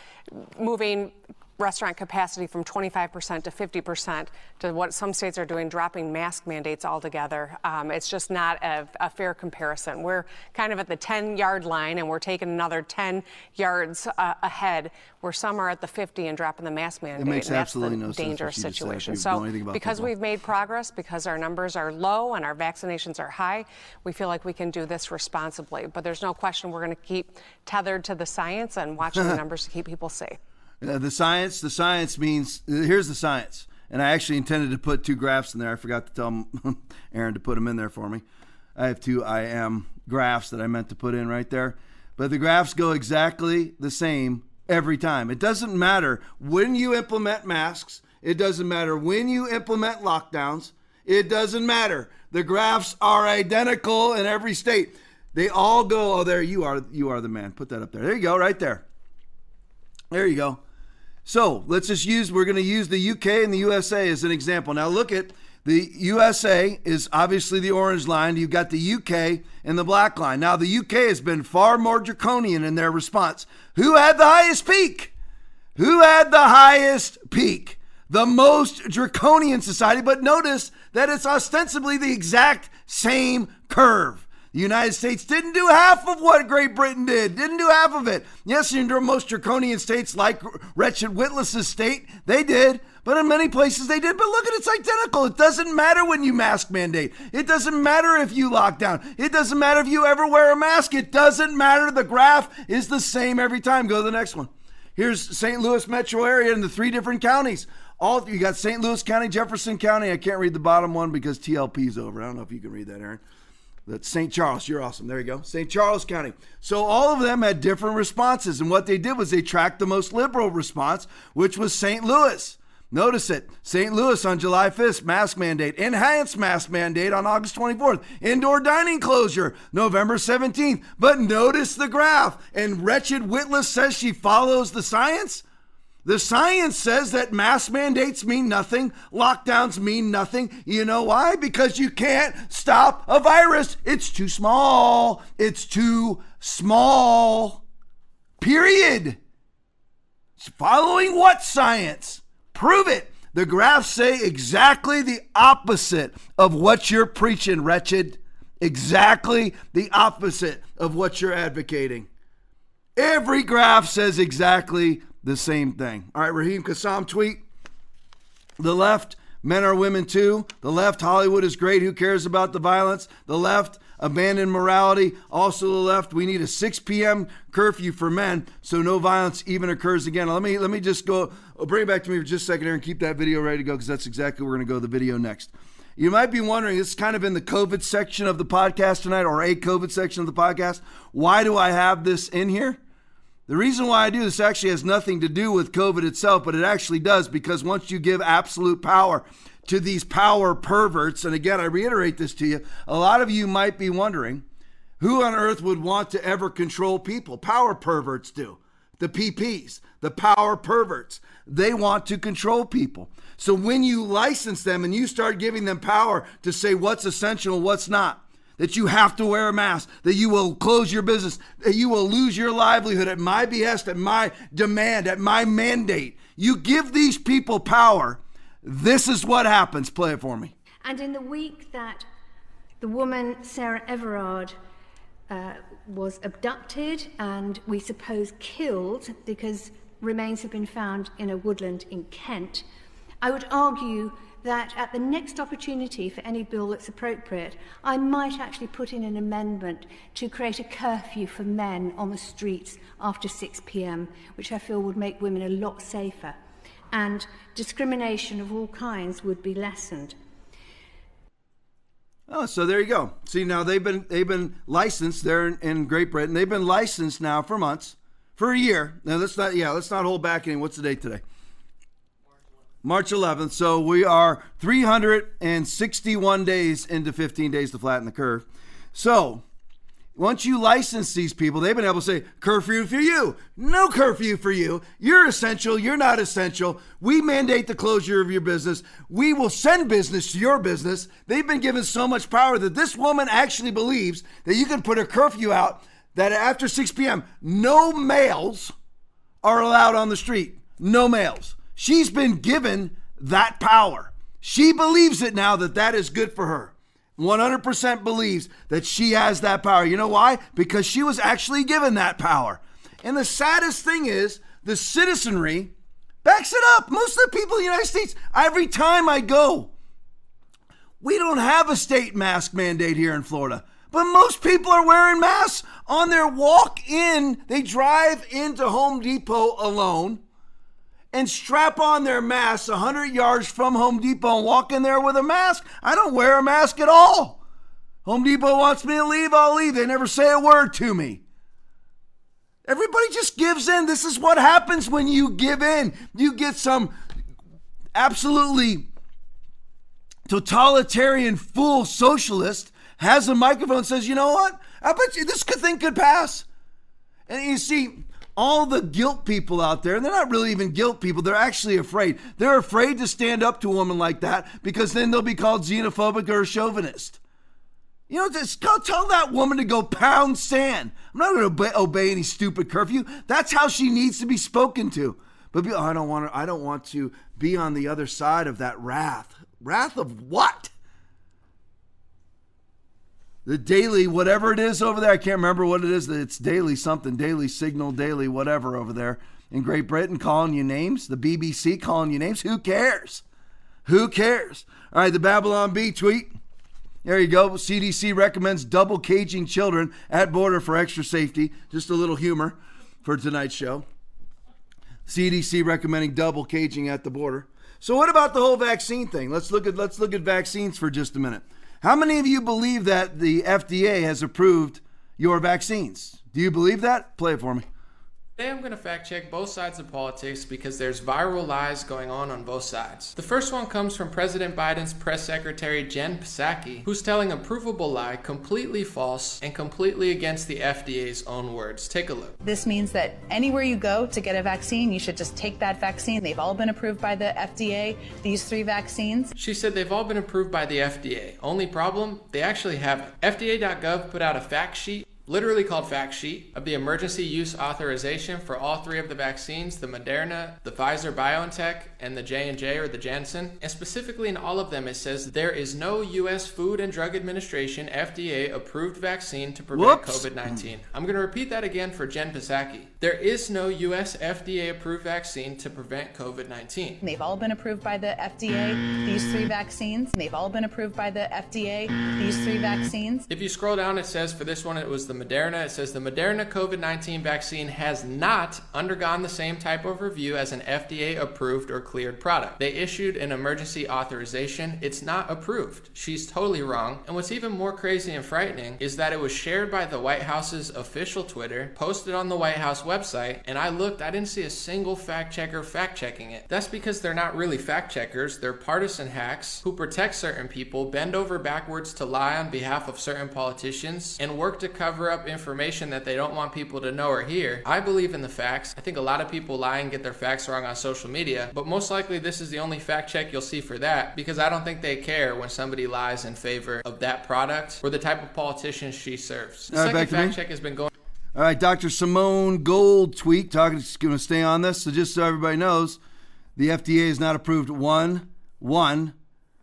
S11: moving restaurant capacity from 25% to 50% to what some states are doing, dropping mask mandates altogether. Um, it's just not a, a, fair comparison. We're kind of at the 10 yard line and we're taking another 10 yards uh, ahead where some are at the 50 and dropping the mask mandate.
S4: It makes absolutely no
S11: dangerous
S4: sense
S11: situation.
S4: So
S11: because
S4: football.
S11: we've made progress, because our numbers are low and our vaccinations are high, we feel like we can do this responsibly. But there's no question we're going to keep tethered to the science and watching the numbers to keep people safe.
S4: Uh, the science, the science means here's the science. And I actually intended to put two graphs in there. I forgot to tell Aaron to put them in there for me. I have two I am graphs that I meant to put in right there. But the graphs go exactly the same every time. It doesn't matter when you implement masks, it doesn't matter when you implement lockdowns, it doesn't matter. The graphs are identical in every state. They all go, oh there you are, you are the man. Put that up there. There you go, right there. There you go. So let's just use, we're going to use the UK and the USA as an example. Now look at the USA is obviously the orange line. You've got the UK and the black line. Now the UK has been far more draconian in their response. Who had the highest peak? Who had the highest peak? The most draconian society, but notice that it's ostensibly the exact same curve. The United States didn't do half of what Great Britain did, didn't do half of it. Yes, in most draconian states like wretched Witless's state, they did. But in many places they did. But look at it's identical. It doesn't matter when you mask mandate. It doesn't matter if you lock down. It doesn't matter if you ever wear a mask. It doesn't matter. The graph is the same every time. Go to the next one. Here's St. Louis metro area in the three different counties. All you got St. Louis County, Jefferson County. I can't read the bottom one because TLP's over. I don't know if you can read that, Aaron. That's St. Charles. You're awesome. There you go. St. Charles County. So all of them had different responses. And what they did was they tracked the most liberal response, which was St. Louis. Notice it. St. Louis on July 5th, mask mandate. Enhanced mask mandate on August 24th. Indoor dining closure November 17th. But notice the graph. And wretched Witless says she follows the science. The science says that mask mandates mean nothing, lockdowns mean nothing. You know why? Because you can't stop a virus. It's too small. It's too small. Period. Following what science? Prove it. The graphs say exactly the opposite of what you're preaching, wretched. Exactly the opposite of what you're advocating. Every graph says exactly the same thing. All right, Raheem Kassam tweet. The left, men are women too. The left, Hollywood is great. Who cares about the violence? The left, abandon morality. Also, the left, we need a 6 p.m. curfew for men so no violence even occurs again. Let me let me just go. Oh, bring it back to me for just a second here and keep that video ready to go because that's exactly where we're going to go. The video next. You might be wondering, this is kind of in the COVID section of the podcast tonight, or a COVID section of the podcast. Why do I have this in here? The reason why I do this actually has nothing to do with COVID itself, but it actually does because once you give absolute power to these power perverts, and again, I reiterate this to you, a lot of you might be wondering who on earth would want to ever control people? Power perverts do. The PPs, the power perverts, they want to control people. So when you license them and you start giving them power to say what's essential, what's not, that you have to wear a mask, that you will close your business, that you will lose your livelihood at my behest, at my demand, at my mandate. You give these people power, this is what happens. Play it for me.
S12: And in the week that the woman, Sarah Everard, uh, was abducted and we suppose killed because remains have been found in a woodland in Kent, I would argue that at the next opportunity for any bill that's appropriate, I might actually put in an amendment to create a curfew for men on the streets after 6 pm, which I feel would make women a lot safer. And discrimination of all kinds would be lessened.
S4: Oh, so there you go. See, now they've been they've been licensed there in, in Great Britain. They've been licensed now for months, for a year. Now let's not yeah, let's not hold back any. What's the date today? March 11th. So we are 361 days into 15 days to flatten the curve. So once you license these people, they've been able to say curfew for you. No curfew for you. You're essential. You're not essential. We mandate the closure of your business. We will send business to your business. They've been given so much power that this woman actually believes that you can put a curfew out that after 6 p.m., no males are allowed on the street. No males. She's been given that power. She believes it now that that is good for her. 100% believes that she has that power. You know why? Because she was actually given that power. And the saddest thing is, the citizenry backs it up. Most of the people in the United States, every time I go, we don't have a state mask mandate here in Florida. But most people are wearing masks on their walk in. They drive into Home Depot alone and strap on their masks 100 yards from Home Depot and walk in there with a mask. I don't wear a mask at all. Home Depot wants me to leave, I'll leave. They never say a word to me. Everybody just gives in. This is what happens when you give in. You get some absolutely totalitarian fool socialist has a microphone says, "You know what? I bet you this thing could pass." And you see, all the guilt people out there, and they're not really even guilt people, they're actually afraid. They're afraid to stand up to a woman like that because then they'll be called xenophobic or chauvinist. You know, just go tell that woman to go pound sand. I'm not going to obey, obey, any stupid curfew. That's how she needs to be spoken to. But be, oh, I don't want to. I don't want to be on the other side of that wrath. Wrath of what? The daily whatever it is over there. I can't remember what it is. It's daily something, daily signal, daily whatever over there in Great Britain calling you names. The BBC calling you names. Who cares? Who cares? All right, the Babylon Bee tweet. There you go. CDC recommends double caging children at border for extra safety. Just a little humor for tonight's show. CDC recommending double caging at the border. So what about the whole vaccine thing? Let's look at let's look at vaccines for just a minute. How many of you believe that the FDA has approved your vaccines? Do you believe that? Play it for me.
S13: Today I'm going to fact check both sides of politics because there's viral lies going on on both sides. The first one comes from President Biden's press secretary Jen Psaki, who's telling a provable lie completely false and completely against the FDA's own words. Take a look.
S14: This means that anywhere you go to get a vaccine, you should just take that vaccine. They've all been approved by the FDA, these three vaccines.
S13: She said they've all been approved by the FDA. Only problem, they actually haven't. FDA.gov put out a fact sheet literally called fact sheet of the emergency use authorization for all three of the vaccines the moderna the pfizer biontech and the j&j or the janssen and specifically in all of them it says there is no u.s food and drug administration fda approved vaccine to prevent
S4: Whoops.
S13: covid-19 i'm going to repeat that again for jen psaki there is no u.s fda approved vaccine to prevent covid-19
S14: They've all been approved by the FDA, these three vaccines. They've all been approved by the FDA, these three vaccines.
S13: if you scroll down it says for this one it was the Moderna. It says the Moderna COVID 19 vaccine has not undergone the same type of review as an FDA approved or cleared product. They issued an emergency authorization. It's not approved. She's totally wrong. And what's even more crazy and frightening is that it was shared by the White House's official Twitter, posted on the White House website, and I looked, I didn't see a single fact checker fact checking it. That's because they're not really fact checkers, they're partisan hacks who protect certain people, bend over backwards to lie on behalf of certain politicians, and work to cover up information that they don't want people to know or hear. I believe in the facts. I think a lot of people lie and get their facts wrong on social media, but most likely this is the only fact check you'll see for that because I don't think they care when somebody lies in favor of that product or the type of politician she serves. The
S4: All
S13: second fact check has been going.
S4: All right, Dr. Simone Gold tweet talking going to stay on this. So just so everybody knows, the FDA has not approved one one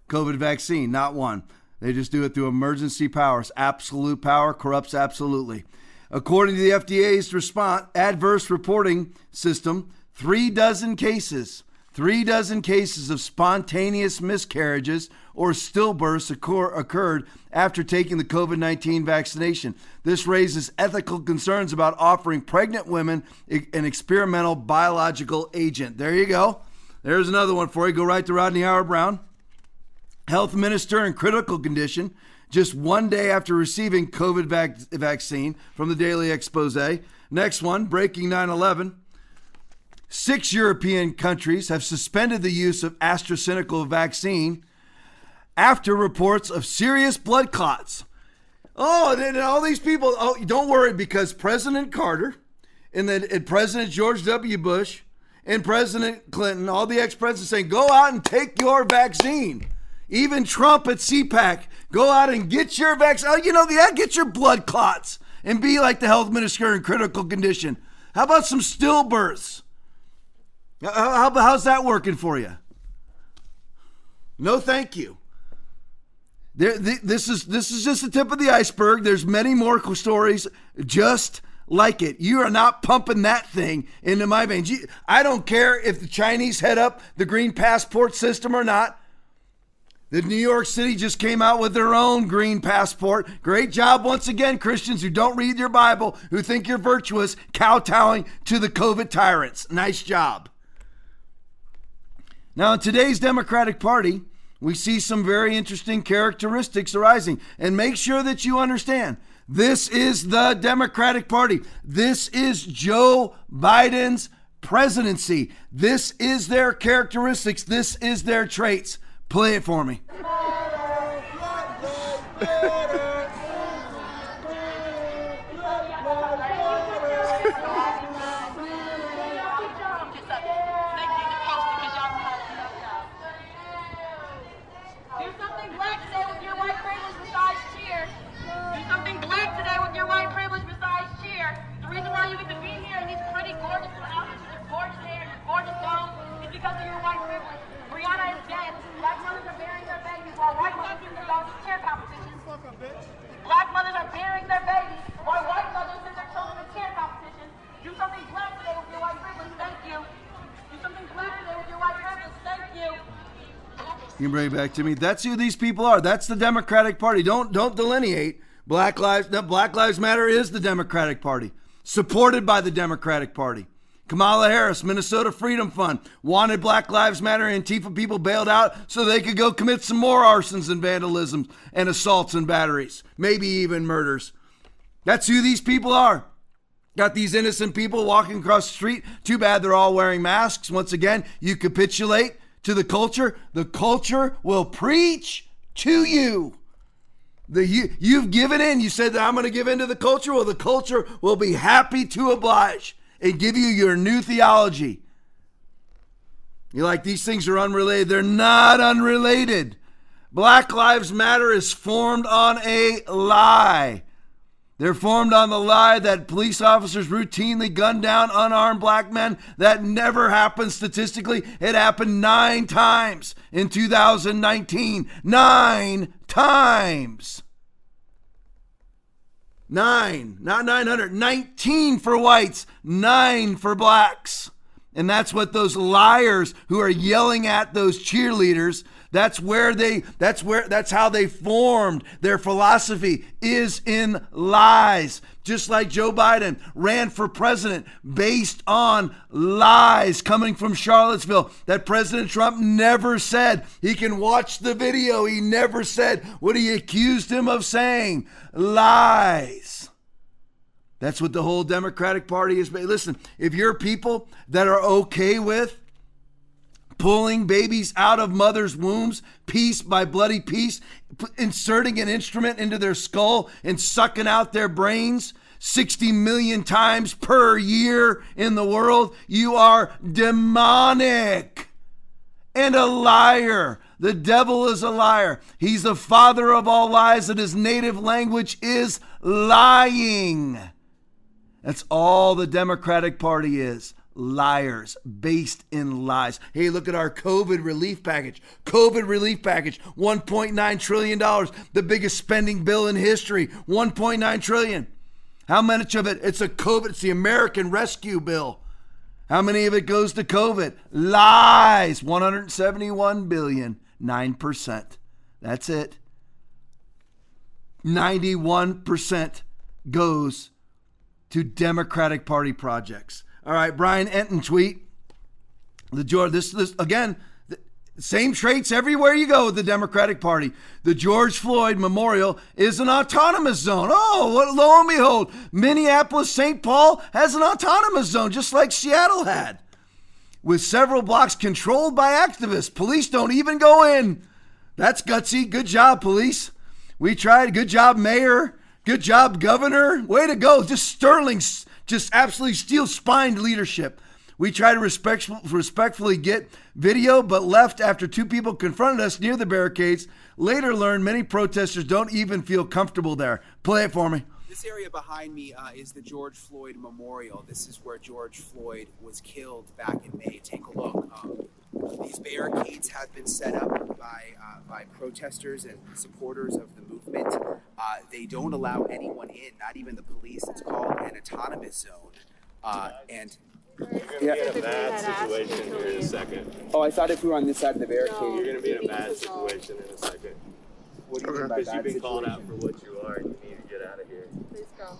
S4: COVID vaccine, not one. They just do it through emergency powers. Absolute power corrupts absolutely. According to the FDA's response adverse reporting system, three dozen cases, three dozen cases of spontaneous miscarriages or stillbirths occur, occurred after taking the COVID 19 vaccination. This raises ethical concerns about offering pregnant women an experimental biological agent. There you go. There's another one for you. Go right to Rodney Howard-Browne health minister in critical condition just one day after receiving COVID vac- vaccine from the Daily Expose. Next one, breaking 9 11. Six European countries have suspended the use of AstraZeneca vaccine after reports of serious blood clots. Oh, and all these people, oh, don't worry because President Carter and then and President George W. Bush and President Clinton, all the ex presidents saying, go out and take your vaccine. Even Trump at CPAC, go out and get your vaccine. Oh, you know, yeah, get your blood clots and be like the health minister in critical condition. How about some stillbirths? Uh, uh, how, how, how's that working for you? No, thank you. There, this is this is just the tip of the iceberg. There's many more stories just like it. You are not pumping that thing into my veins. I don't care if the Chinese head up the green passport system or not. The New York City just came out with their own green passport. Great job once again, Christians who don't read your Bible, who think you're virtuous, kowtowing to the COVID tyrants. Nice job. Now, in today's Democratic Party, we see some very interesting characteristics arising. And make sure that you understand this is the Democratic Party. This is Joe Biden's presidency. This is their characteristics. This is their traits. Play it for me.
S15: Do something black today with your white privilege besides cheer. Do something black today with your white privilege besides cheer. The reason why you get to be here in these pretty gorgeous outfits with your gorgeous hair, your gorgeous dome, is because of your white privilege. Brianna is dead. Black mothers are burying their babies while white mothers are going to cheer competitions. Black mothers are burying their babies while white mothers send their children to cheer competitions. Do something black today with your white privilege. Thank you. Do something black today with your white privilege. Thank you.
S4: It back to me. That's who these people are. That's the Democratic Party. Don't don't delineate. Black lives no, Black Lives Matter is the Democratic Party, supported by the Democratic Party. Kamala Harris, Minnesota Freedom Fund, wanted Black Lives Matter and Antifa people bailed out so they could go commit some more arsons and vandalisms and assaults and batteries, maybe even murders. That's who these people are. Got these innocent people walking across the street. Too bad they're all wearing masks. Once again, you capitulate to the culture. The culture will preach to you. The you you've given in. You said that I'm going to give in to the culture. Well, the culture will be happy to oblige and give you your new theology. You're like these things are unrelated. They're not unrelated. Black Lives Matter is formed on a lie. They're formed on the lie that police officers routinely gun down unarmed black men. That never happened statistically. It happened nine times in 2019. Nine times. Nine, not 900. 19 for whites, nine for blacks. And that's what those liars who are yelling at those cheerleaders, that's where they that's where that's how they formed their philosophy is in lies. Just like Joe Biden ran for president based on lies coming from Charlottesville that President Trump never said. He can watch the video. He never said what he accused him of saying. Lies. That's what the whole Democratic Party is. Listen, if you're people that are okay with pulling babies out of mothers' wombs piece by bloody piece, p- inserting an instrument into their skull and sucking out their brains 60 million times per year in the world, you are demonic and a liar. The devil is a liar. He's the father of all lies, and his native language is lying. That's all the Democratic Party is liars based in lies. Hey, look at our COVID relief package. COVID relief package, 1.9 trillion dollars, the biggest spending bill in history. 1.9 trillion. How much of it? It's a COVID, it's the American Rescue Bill. How many of it goes to COVID? Lies. 171 billion, 9%. That's it. 91% goes to Democratic Party projects. All right, Brian Entin tweet. The George, this, this again, same traits everywhere you go with the Democratic Party. The George Floyd Memorial is an autonomous zone. Oh, what, lo and behold, Minneapolis St. Paul has an autonomous zone, just like Seattle had, with several blocks controlled by activists. Police don't even go in. That's gutsy. Good job, police. We tried. Good job, mayor. Good job, governor. Way to go. Just sterling, just absolutely steel spined leadership. We tried to respect, respectfully get video, but left after two people confronted us near the barricades. Later learned many protesters don't even feel comfortable there. Play it for me.
S16: This area behind me uh, is the George Floyd Memorial. This is where George Floyd was killed back in May. Take a look. Um, these barricades have been set up by uh, by protesters and supporters of the movement. Uh, they don't allow anyone in, not even the police. It's called an autonomous zone. Uh, and
S17: You're gonna be in a bad situation here in a second.
S16: oh, I thought if we were on this side of the barricade,
S17: You're gonna be in a bad situation in a second.
S16: What do you mean by
S17: Because you've been called out for what you are, and you need to get out of here.
S15: Please go.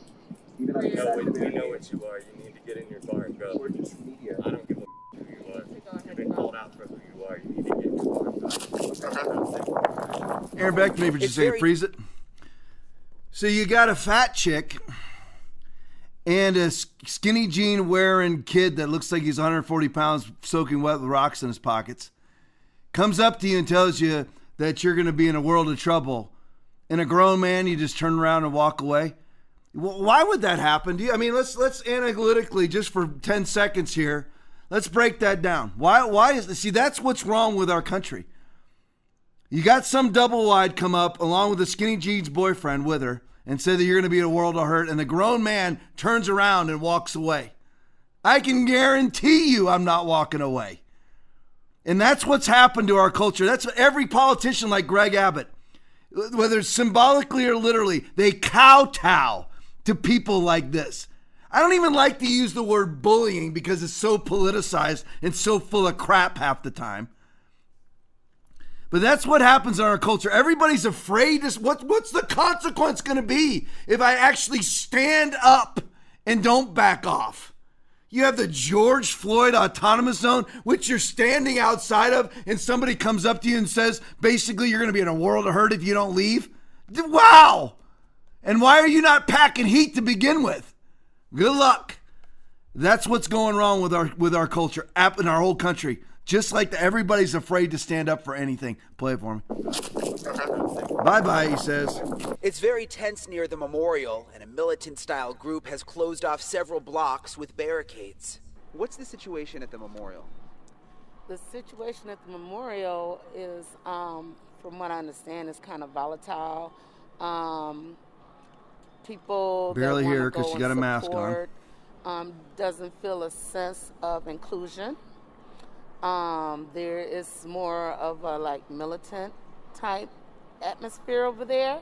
S16: Even on
S17: We
S16: this
S17: know,
S16: side
S17: what,
S16: of the
S17: we know what you are. You need to get in your car and go.
S16: We're just media.
S17: I don't give a who you are. You've been called out for who you are. You need to get in your car and go.
S4: Aaron, back to me for just a
S16: It's
S4: second.
S16: very-
S4: Freeze it. So you got a fat chick and a skinny jean wearing kid that looks like he's 140 pounds, soaking wet with rocks in his pockets, comes up to you and tells you that you're going to be in a world of trouble. And a grown man, you just turn around and walk away. Wh- Why would that happen? Do you, I mean, let's let's analytically just for 10 seconds here. Let's break that down. Why why is see that's what's wrong with our country. You got some double wide come up along with a skinny jeans boyfriend with her and say that you're going to be in a world of hurt, and the grown man turns around and walks away. I can guarantee you I'm not walking away. And that's what's happened to our culture. That's every politician like Greg Abbott, whether it's symbolically or literally, they kowtow to people like this. I don't even like to use the word bullying because it's so politicized and so full of crap half the time. But that's what happens in our culture. Everybody's afraid. This, what, what's the consequence going to be if I actually stand up and don't back off? You have the George Floyd Autonomous Zone, which you're standing outside of, and somebody comes up to you and says, basically, you're going to be in a world of hurt if you don't leave. Wow! And why are you not packing heat to begin with? Good luck. That's what's going wrong with our with our culture, app in our whole country. Just like the, everybody's afraid to stand up for anything. Play it for me. Bye bye, he says.
S16: It's very tense near the memorial, and a militant style group has closed off several blocks with barricades. What's the situation at the memorial?
S18: The situation at the memorial is, um, from what I understand, is kind of volatile. Um, people
S4: Barely
S18: wanna
S4: hear her 'cause
S18: go
S4: she got a mask on.
S18: Um, doesn't feel a sense of inclusion. Um, there is more of a like militant type atmosphere over there,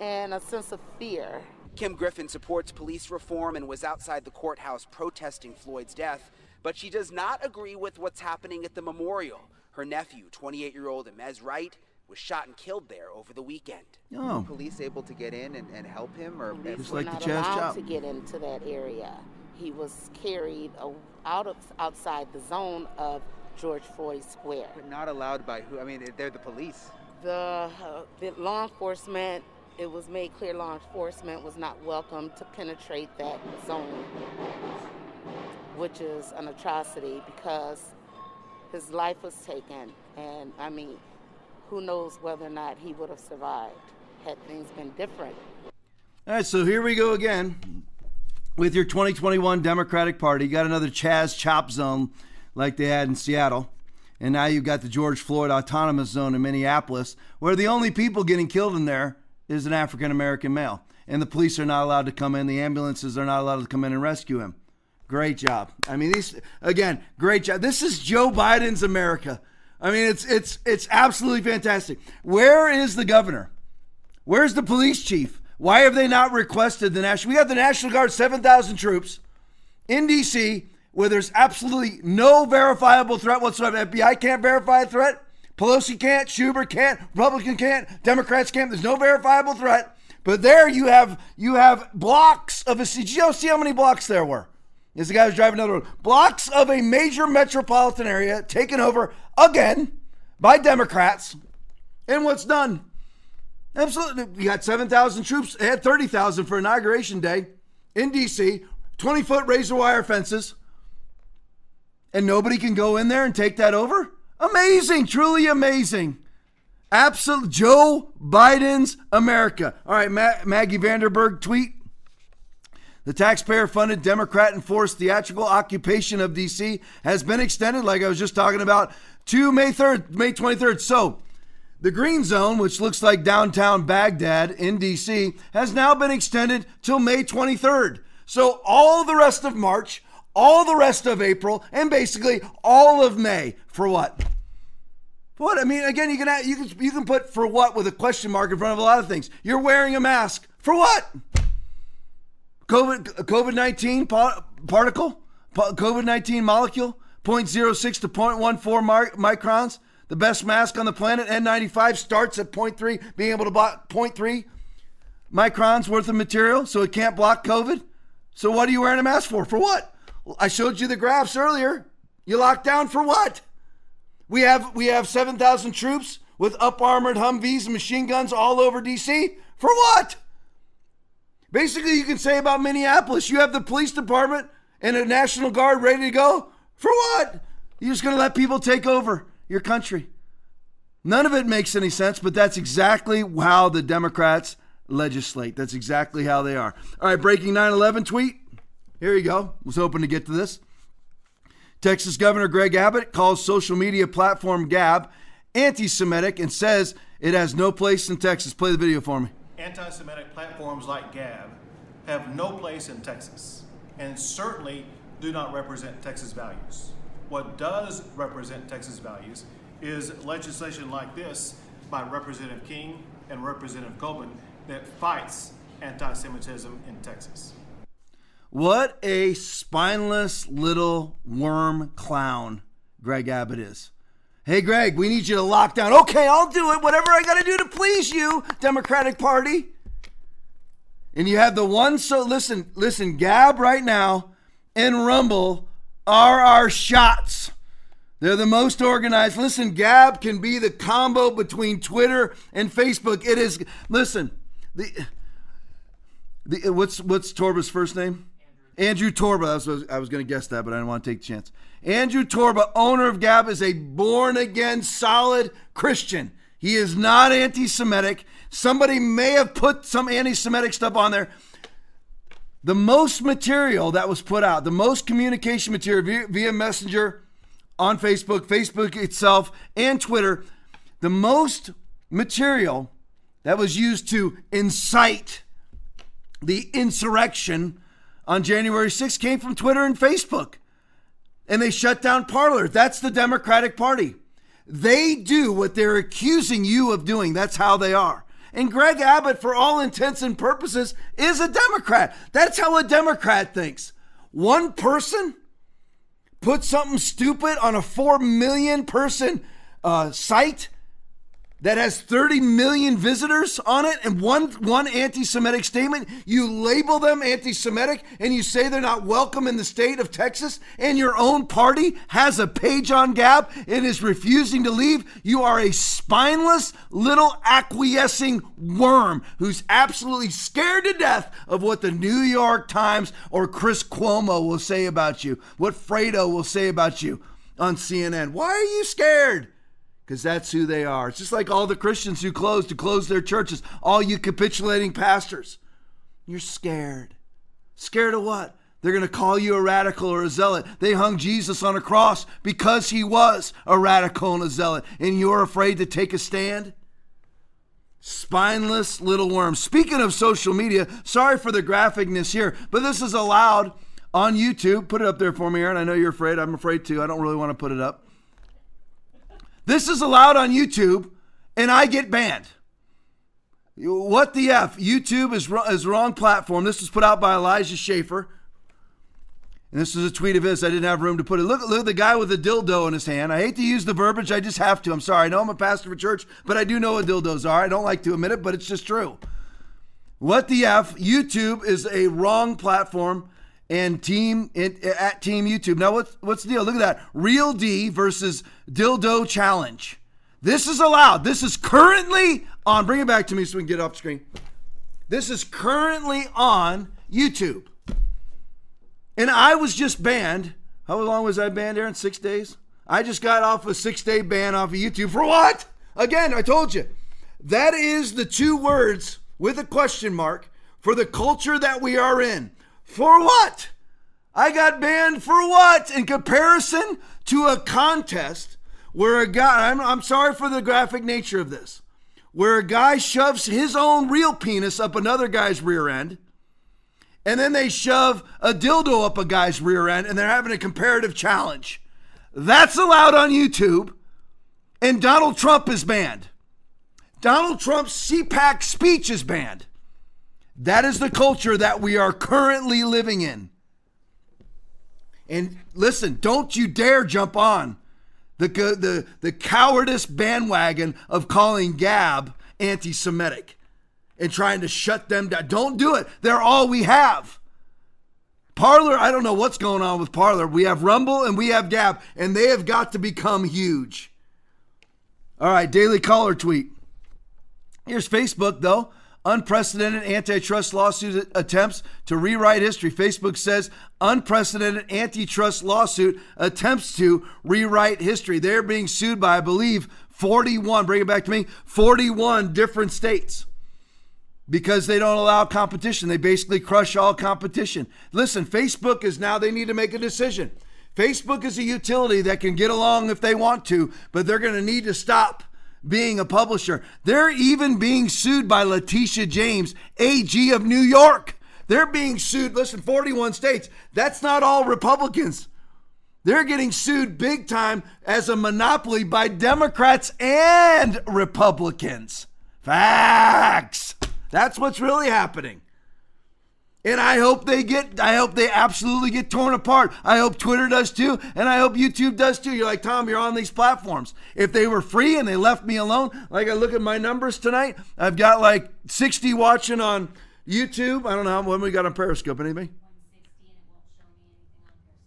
S18: and a sense of fear.
S16: Kim Griffin supports police reform and was outside the courthouse protesting Floyd's death. but she does not agree with what's happening at the memorial. Her nephew, 28 year old Imez Wright, was shot and killed there over the weekend.
S4: Oh.
S16: Police able to get in and, and help him, or
S18: Police
S4: Just like the
S18: not
S4: Chaz
S18: allowed
S4: Chop.
S18: to get into that area. He was carried out of outside the zone of George Floyd Square.
S16: But not allowed by who? I mean, they're the police.
S18: The, uh, the law enforcement, it was made clear law enforcement was not welcome to penetrate that zone, which is an atrocity because his life was taken. And I mean, who knows whether or not he would have survived had things been different.
S4: All right, so here we go again with your 2021 Democratic Party. You got another Chaz Chop Zone like they had in Seattle. And now you've got the George Floyd Autonomous Zone in Minneapolis, where the only people getting killed in there is an African American male. And the police are not allowed to come in, the ambulances are not allowed to come in and rescue him. Great job. I mean, these again, great job. This is Joe Biden's America. I mean, it's it's it's absolutely fantastic. Where is the governor? Where's the police chief? Why have they not requested the national? We have the National Guard, seven thousand troops in D.C. where there's absolutely no verifiable threat whatsoever. FBI can't verify a threat. Pelosi can't. Schumer can't. Republican can't. Democrats can't. There's no verifiable threat. But there you have you have blocks of a. Did you see how many blocks there were? Is the guy who's driving down the road. Blocks of a major metropolitan area taken over again by Democrats. And what's done? Absolutely. We got 7,000 troops. They had 30,000 for Inauguration Day in D.C., 20 foot razor wire fences. And nobody can go in there and take that over? Amazing. Truly amazing. Absolute Joe Biden's America. All right, Ma- Maggie VandenBerghe tweet. The taxpayer funded Democrat enforced theatrical occupation of D.C. has been extended, like I was just talking about, to May 3rd, May 23rd. So, the green zone, which looks like downtown Baghdad in D.C., has now been extended till May 23rd. So, all the rest of March, all the rest of April, and basically all of May. For what? For what? I mean, again, you can, you can you can put for what with a question mark in front of a lot of things. You're wearing a mask for what? COVID COVID nineteen particle, COVID nineteen molecule, 0.06 to 0.14 microns. The best mask on the planet, N95, starts at 0.3, being able to block 0.3 microns worth of material, so it can't block COVID. So what are you wearing a mask for? For what? I showed you the graphs earlier. You locked down for what? We have we have 7,000 troops with up armored Humvees and machine guns all over DC. For what? Basically, you can say about Minneapolis, you have the police department and a National Guard ready to go. For what? You're just going to let people take over your country. None of it makes any sense, but that's exactly how the Democrats legislate. That's exactly how they are. All right, breaking 9 11 tweet. Here you go. Was hoping to get to this. Texas Governor Greg Abbott calls social media platform Gab anti Semitic and says it has no place in Texas. Play the video for me.
S19: Anti Semitic platforms like Gab have no place in Texas and certainly do not represent Texas values. What does represent Texas values is legislation like this by Representative King and Representative Coburn that fights anti Semitism in Texas.
S4: What a spineless little worm clown Greg Abbott is. Hey, Greg, we need you to lock down. Okay, I'll do it. Whatever I got to do to please you, Democratic Party. And you have the one, so listen, listen, Gab right now and Rumble are our shots. They're the most organized. Listen, Gab can be the combo between Twitter and Facebook. It is, listen, the, the what's what's Torba's first name? Andrew Torba. I was, I was going to guess that, but I didn't want to take the chance. Andrew Torba, owner of Gab, is a born again, solid Christian. He is not anti Semitic. Somebody may have put some anti Semitic stuff on there. The most material that was put out, the most communication material via, Messenger on Facebook, Facebook itself, and Twitter, the most material that was used to incite the insurrection on January 6th came from Twitter and Facebook. And they shut down Parler. That's the Democratic Party. They do what they're accusing you of doing. That's how they are. And Greg Abbott, for all intents and purposes, is a Democrat. That's how a Democrat thinks. One person put something stupid on a 4 million person uh, site that has 30 million visitors on it and one one anti-Semitic statement, you label them anti-Semitic and you say they're not welcome in the state of Texas, and your own party has a page on Gab and is refusing to leave, you are a spineless little acquiescing worm who's absolutely scared to death of what the New York Times or Chris Cuomo will say about you, what Fredo will say about you on CNN. Why are you scared? Because that's who they are. It's just like all the Christians who closed, to close their churches, all you capitulating pastors. You're scared. Scared of what? They're going to call you a radical or a zealot. They hung Jesus on a cross because he was a radical and a zealot, and you're afraid to take a stand? Spineless little worm. Speaking of social media, sorry for the graphicness here, but this is allowed on YouTube. Put it up there for me, Aaron. I know you're afraid. I'm afraid too. I don't really want to put it up. This is allowed on YouTube, and I get banned. What the F? YouTube is, is wrong platform. This was put out by Elijah Schaffer. And this is a tweet of his. I didn't have room to put it. Look, look at the guy with the dildo in his hand. I hate to use the verbiage. I just have to. I'm sorry. I know I'm a pastor of a church, but I do know what dildos are. I don't like to admit it, but it's just true. What the F? YouTube is a wrong platform and team at Team YouTube. Now, what's what's the deal? Look at that. Real D versus Dildo Challenge. This is allowed. This is currently on. Bring it back to me so we can get off screen. This is currently on YouTube. And I was just banned. How long was I banned, Aaron? Six days? I just got off a six day ban off of YouTube. For what? Again, I told you. That is the two words with a question mark for the culture that we are in. For what? I got banned for what? In comparison to a contest where a guy, I'm, I'm sorry for the graphic nature of this, where a guy shoves his own real penis up another guy's rear end, and then they shove a dildo up a guy's rear end, and they're having a comparative challenge. That's allowed on YouTube, and Donald Trump is banned. Donald Trump's CPAC speech is banned. That is the culture that we are currently living in. And listen, don't you dare jump on the, the, the cowardice bandwagon of calling Gab anti Semitic and trying to shut them down. Don't do it. They're all we have. Parler, I don't know what's going on with Parler. We have Rumble and we have Gab, and they have got to become huge. All right, Daily Caller tweet. Here's Facebook, though. Unprecedented antitrust lawsuit attempts to rewrite history. Facebook says unprecedented antitrust lawsuit attempts to rewrite history. They're being sued by, I believe, 41, bring it back to me, 41 different states because they don't allow competition. They basically crush all competition. Listen, Facebook is now, they need to make a decision. Facebook is a utility that can get along if they want to, but they're going to need to stop being a publisher. They're even being sued by Letitia James, AG of New York. They're being sued, listen, 41 states. That's not all Republicans. They're getting sued big time as a monopoly by Democrats and Republicans. Facts. That's what's really happening. And I hope they get, I hope they absolutely get torn apart. I hope Twitter does too, and I hope YouTube does too. You're like, Tom, you're on these platforms. If they were free and they left me alone, like I look at my numbers tonight, I've got like 60 watching on YouTube. I don't know when we got on Periscope. Anybody?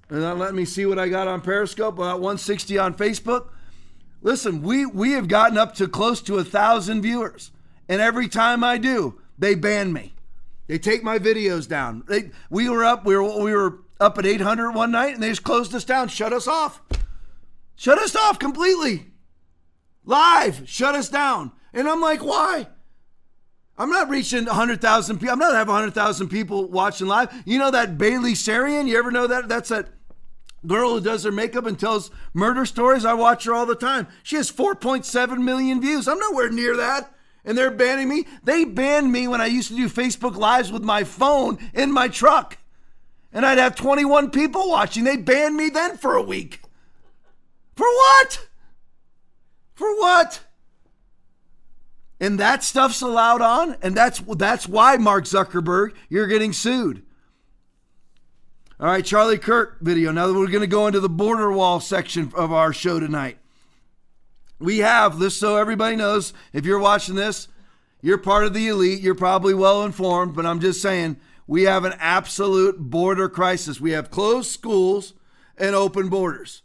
S4: And not me see what I got on Periscope. Uh, About 160 on Facebook. Listen, we we have gotten up to close to a thousand viewers, and every time I do, they ban me. They take my videos down. They, we were up. We were we were up at 800 one night, and they just closed us down, shut us off, shut us off completely. Live, shut us down. And I'm like, why? I'm not reaching 100,000 people. I'm not having 100,000 people watching live. You know that Bailey Sarian? You ever know that? That's that girl who does her makeup and tells murder stories. I watch her all the time. She has 4.7 million views. I'm nowhere near that and they're banning me. They banned me when I used to do Facebook Lives with my phone in my truck. And I'd have 21 people watching. They banned me then for a week. For what? For what? And that stuff's allowed on, and that's that's why Mark Zuckerberg, you're getting sued. All right, Charlie Kirk video. Now we're going to go into the border wall section of our show tonight. We have this, so everybody knows. If you're watching this, you're part of the elite. You're probably well informed, but I'm just saying we have an absolute border crisis. We have closed schools and open borders,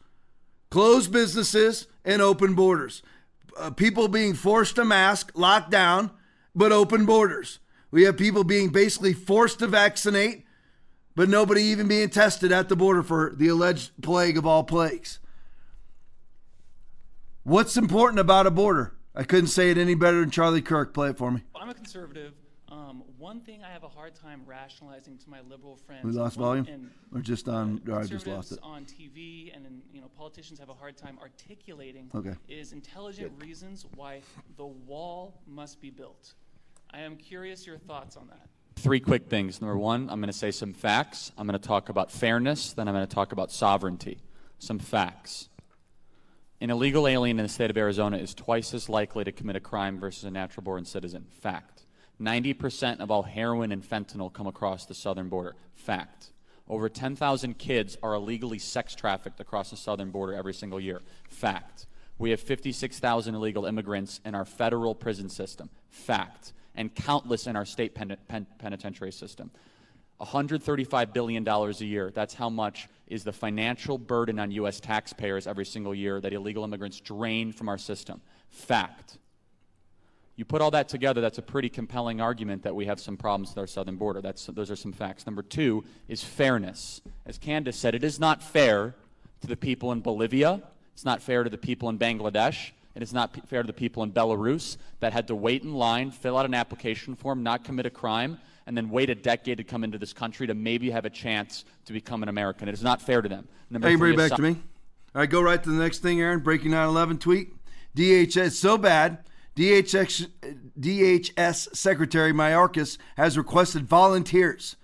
S4: closed businesses and open borders, uh, people being forced to mask, locked down, but open borders. We have people being basically forced to vaccinate, but nobody even being tested at the border for the alleged plague of all plagues. What's important about a border? I couldn't say it any better than Charlie Kirk. Play it for me.
S20: I'm a conservative. Um, one thing I have a hard time rationalizing to my liberal friends.
S4: We lost volume,
S20: and
S4: or just on? Or I just lost it.
S20: on TV and in, you know politicians have a hard time articulating
S4: Okay.
S20: is intelligent reasons why the wall must be built. I am curious your thoughts on that.
S21: Three quick things. Number one, I'm going to say some facts. I'm going to talk about fairness. Then I'm going to talk about sovereignty. Some facts. An illegal alien in the state of Arizona is twice as likely to commit a crime versus a natural born citizen. Fact. 90% of all heroin and fentanyl come across the southern border. Fact. Over 10,000 kids are illegally sex trafficked across the southern border every single year. Fact. We have 56,000 illegal immigrants in our federal prison system. Fact. And countless in our state pen- pen- penitentiary system. $135 billion a year. That's how much is the financial burden on U.S. taxpayers every single year that illegal immigrants drain from our system. Fact. You put all that together, that's a pretty compelling argument that we have some problems with our southern border. That's, those are some facts. Number two is fairness. As Candace said, it is not fair to the people in Bolivia, it's not fair to the people in Bangladesh, and it's not fair to the people in Belarus that had to wait in line, fill out an application form, not commit a crime, and then wait a decade to come into this country to maybe have a chance to become an American. It is not fair to them. Number
S4: Hey, bring it back
S21: so-
S4: to me. All right, go right to the next thing, Aaron. Breaking 9/11 tweet. DHS so bad. DHS, DHS Secretary Mayorkas has requested volunteers,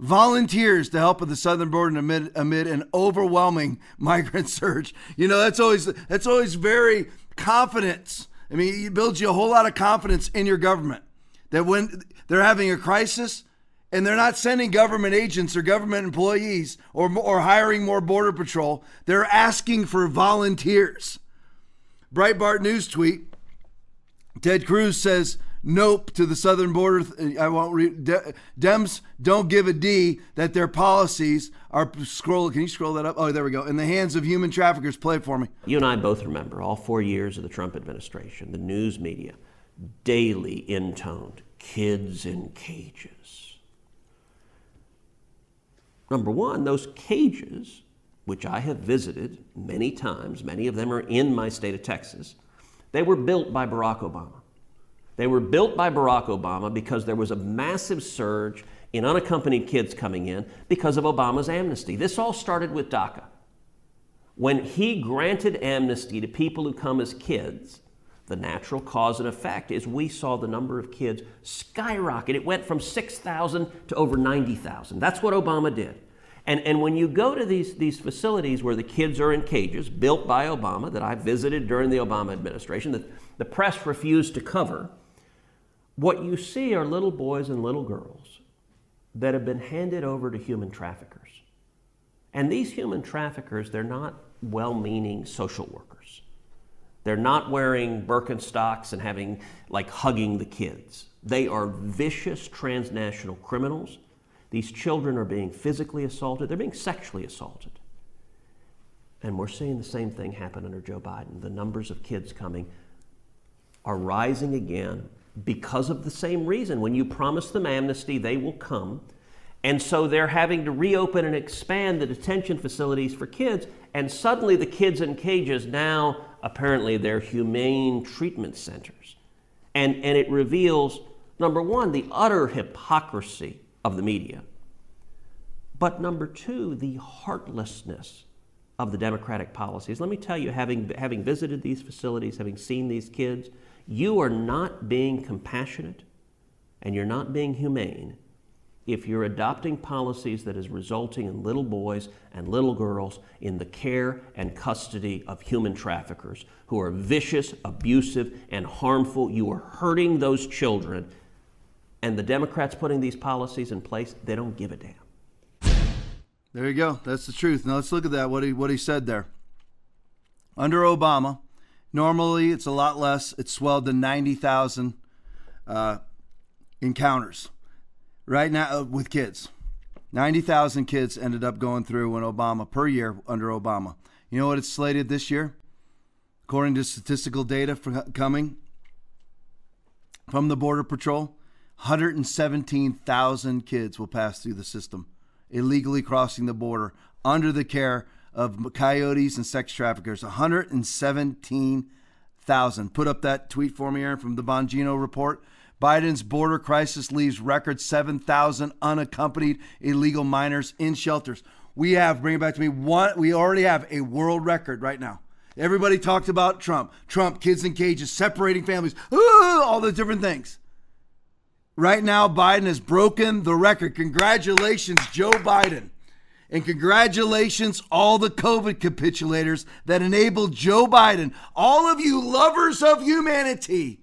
S4: volunteers to help with the southern border amid, amid an overwhelming migrant surge. You know, that's always that's always very confidence. I mean, it builds you a whole lot of confidence in your government that when they're having a crisis and they're not sending government agents or government employees or, or hiring more border patrol, they're asking for volunteers. Breitbart News tweet Ted Cruz says nope to the southern border. I won't read. De- Dems don't give a D that their policies are scroll. Can you scroll that up? Oh, there we go. In the hands of human traffickers. Play it for me.
S22: You and I both remember all four years of the Trump administration, the news media daily intoned kids in cages. Number one, those cages, which I have visited many times, many of them are in my state of Texas, they were built by Barack Obama. They were built by Barack Obama because there was a massive surge in unaccompanied kids coming in because of Obama's amnesty. This all started with DACA. When he granted amnesty to people who come as kids, the natural cause and effect is we saw the number of kids skyrocket. It went from 6,000 to over 90,000. That's what Obama did. And, and when you go to these, these facilities where the kids are in cages, built by Obama, that I visited during the Obama administration, that the press refused to cover, what you see are little boys and little girls that have been handed over to human traffickers. And these human traffickers, they're not well meaning social workers. They're not wearing Birkenstocks and having, like, hugging the kids. They are vicious transnational criminals. These children are being physically assaulted, they're being sexually assaulted. And we're seeing the same thing happen under Joe Biden. The numbers of kids coming are rising again because of the same reason. When you promise them amnesty, they will come. And so they're having to reopen and expand the detention facilities for kids. And suddenly the kids in cages now, apparently, they're humane treatment centers. And, and it reveals, number one, the utter hypocrisy of the media. But number two, the heartlessness of the Democratic policies. Let me tell you, having, having visited these facilities, having seen these kids, you are not being compassionate and you're not being humane if you're adopting policies that is resulting in little boys and little girls in the care and custody of human traffickers who are vicious, abusive, and harmful. You are hurting those children. And the Democrats putting these policies in place, they don't give a damn.
S4: There you go. That's the truth. Now let's look at that. What he what he said there. Under Obama, normally it's a lot less. It swelled to ninety thousand uh, encounters. Right now uh, with kids, ninety thousand kids ended up going through when Obama per year under Obama. You know what it's slated this year? According to statistical data for, coming from the Border Patrol, 117,000 kids will pass through the system illegally crossing the border under the care of coyotes and sex traffickers. 117,000. Put up that tweet for me, Aaron, from the Bongino report. Biden's border crisis leaves record 7,000 unaccompanied illegal minors in shelters. We have, bring it back to me, one, we already have a world record right now. Everybody talked about Trump. Trump, kids in cages, separating families, all the different things. Right now, Biden has broken the record. Congratulations, Joe Biden. And congratulations, all the COVID capitulators that enabled Joe Biden, all of you lovers of humanity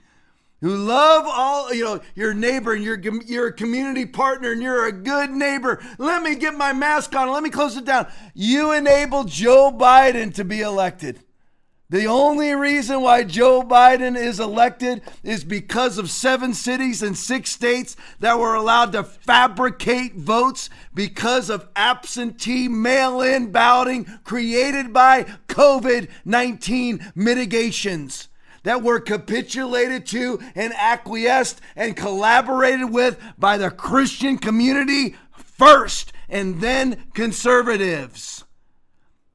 S4: who love all, you know, your neighbor and you're a community partner and you're a good neighbor. Let me get my mask on. Let me close it down. You enabled Joe Biden to be elected. The only reason why Joe Biden is elected is because of seven cities and six states that were allowed to fabricate votes because of absentee mail in balloting created by COVID 19 mitigations that were capitulated to and acquiesced and collaborated with by the Christian community first and then conservatives.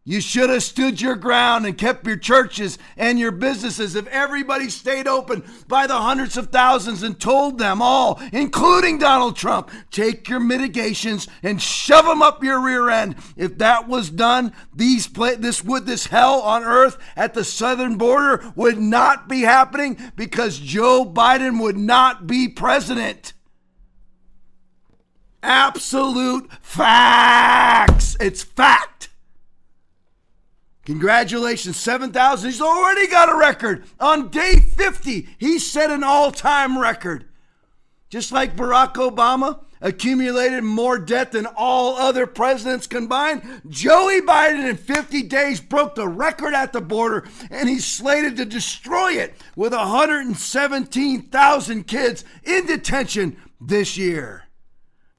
S4: You should have stood your ground and kept your churches and your businesses if everybody stayed open by the hundreds of thousands and told them all, including Donald Trump, take your mitigations and shove them up your rear end. If that was done, these this would this hell on earth at the southern border would not be happening because Joe Biden would not be president. Absolute facts. It's fact. Congratulations, 7,000. He's already got a record. On day 50, he set an all time record. Just like Barack Obama accumulated more debt than all other presidents combined, Joey Biden in 50 days broke the record at the border and he's slated to destroy it with 117,000 kids in detention this year.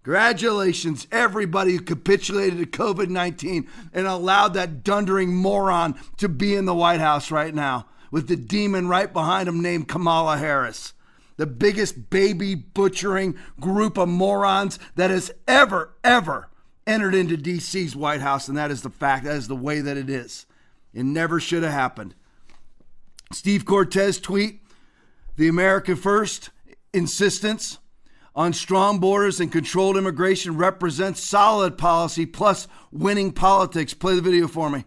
S4: Congratulations, everybody who capitulated to COVID 19 and allowed that dundering moron to be in the White House right now with the demon right behind him named Kamala Harris. The biggest baby butchering group of morons that has ever, ever entered into DC's White House. And that is the fact, that is the way that it is. It never should have happened. Steve Cortes tweet the America First insistence on strong borders and controlled immigration represents solid policy plus winning politics. Play the video for me.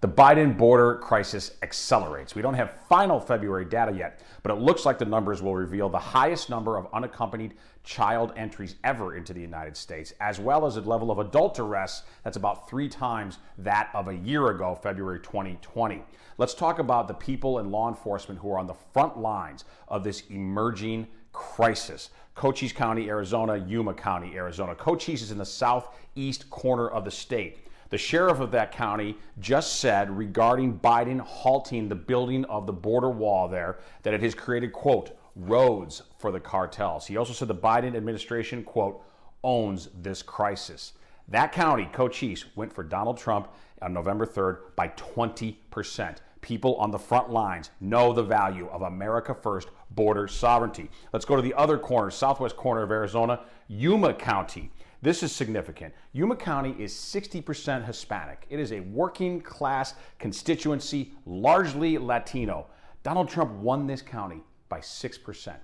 S23: The Biden border crisis accelerates. We don't have final February data yet, but it looks like the numbers will reveal the highest number of unaccompanied child entries ever into the United States, as well as a level of adult arrests that's about three times that of a year ago, February 2020. Let's talk about the people and law enforcement who are on the front lines of this emerging crisis. Cochise County, Arizona, Yuma County, Arizona. Cochise is in the southeast corner of the state. The sheriff of that county just said regarding Biden halting the building of the border wall there that it has created, quote, roads for the cartels. He also said the Biden administration, quote, owns this crisis. That county, Cochise, went for Donald Trump on November 3rd by 20% people on the front lines know the value of America First border sovereignty. Let's go to the other corner, southwest corner of Arizona, Yuma County. This is significant. Yuma County is 60% Hispanic. It is a working class constituency, largely Latino. Donald Trump won this county by 6%.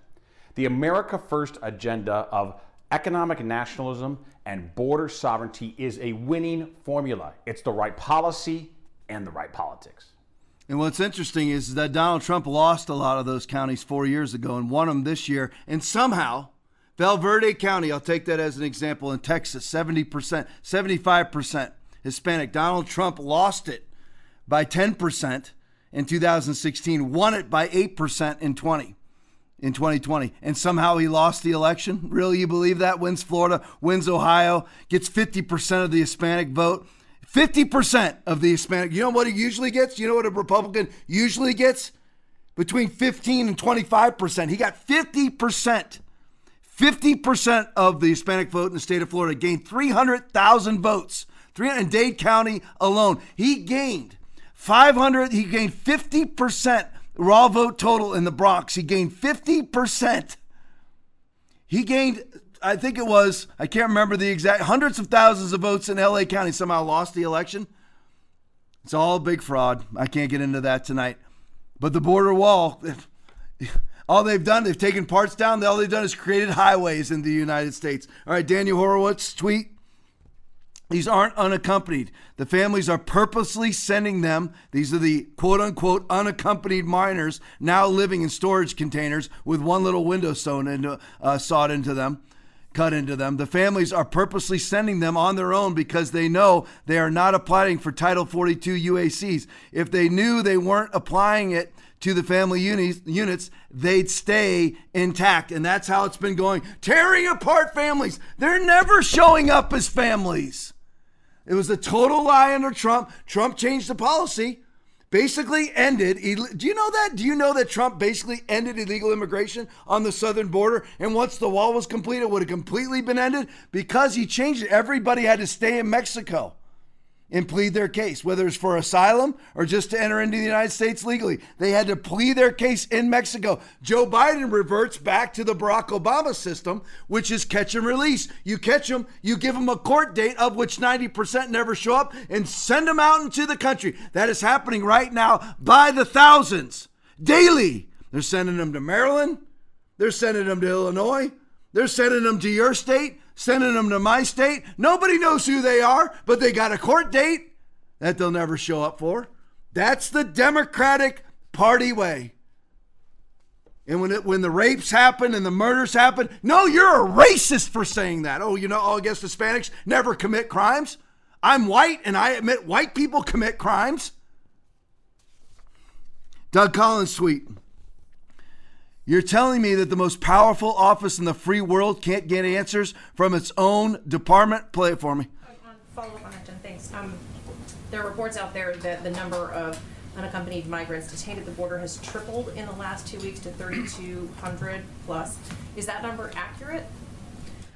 S23: The America First agenda of economic nationalism and border sovereignty is a winning formula. It's the right policy and the right politics.
S4: And what's interesting is that Donald Trump lost a lot of those counties four years ago and won them this year. And somehow, Val Verde County, I'll take that as an example, in Texas, 70%, 75% Hispanic. Donald Trump lost it by 10% in 2016, won it by 8% in 20. in 2020, and somehow he lost the election. Really, you believe that? Wins Florida, wins Ohio, gets 50% of the Hispanic vote. 50% of the Hispanic. You know what he usually gets? You know what a Republican usually gets? Between 15 and 25%. He got 50%. 50% of the Hispanic vote in the state of Florida gained 300,000 votes. 300 in Dade County alone. He gained 500, he gained 50% raw vote total in the Bronx. He gained 50%. He gained, I think it was, I can't remember the exact, hundreds of thousands of votes in LA County, somehow lost the election. It's all big fraud. I can't get into that tonight. But the border wall, all they've done, they've taken parts down. All they've done is created highways in the United States. All right, Daniel Horowitz tweet. These aren't unaccompanied. The families are purposely sending them. These are the quote unquote unaccompanied minors now living in storage containers with one little window sewn into, uh, sawed into them, cut into them. The families are purposely sending them on their own because they know they are not applying for Title 42 UACs. If they knew they weren't applying it to the family unis, units, they'd stay intact. And that's how it's been going. Tearing apart families. They're never showing up as families. It was a total lie under Trump. Trump changed the policy, basically ended. Do you know that? Do you know that Trump basically ended illegal immigration on the southern border? And once the wall was completed, it would have completely been ended because he changed it. Everybody had to stay in Mexico and plead their case, whether it's for asylum or just to enter into the United States legally. They had to plead their case in Mexico. Joe Biden reverts back to the Barack Obama system, which is catch and release. You catch them, you give them a court date, of which 90% never show up, and send them out into the country. That is happening right now by the thousands, daily. They're sending them to Maryland, they're sending them to Illinois, they're sending them to your state sending them to my state. Nobody knows who they are, but they got a court date that they'll never show up for. That's the Democratic Party way. And when it, when the rapes happen and the murders happen, no, you're a racist for saying that. Oh, you know, oh, I guess Hispanics never commit crimes. I'm white and I admit white people commit crimes. Doug Collins tweet. You're telling me that the most powerful office in the free world can't get answers from its own department? Play it for me.
S24: Follow up on that, Jen. Thanks. Um, there are reports out there that the number of unaccompanied migrants detained at the border has tripled in the last two weeks to 3,200 plus. Is that number accurate?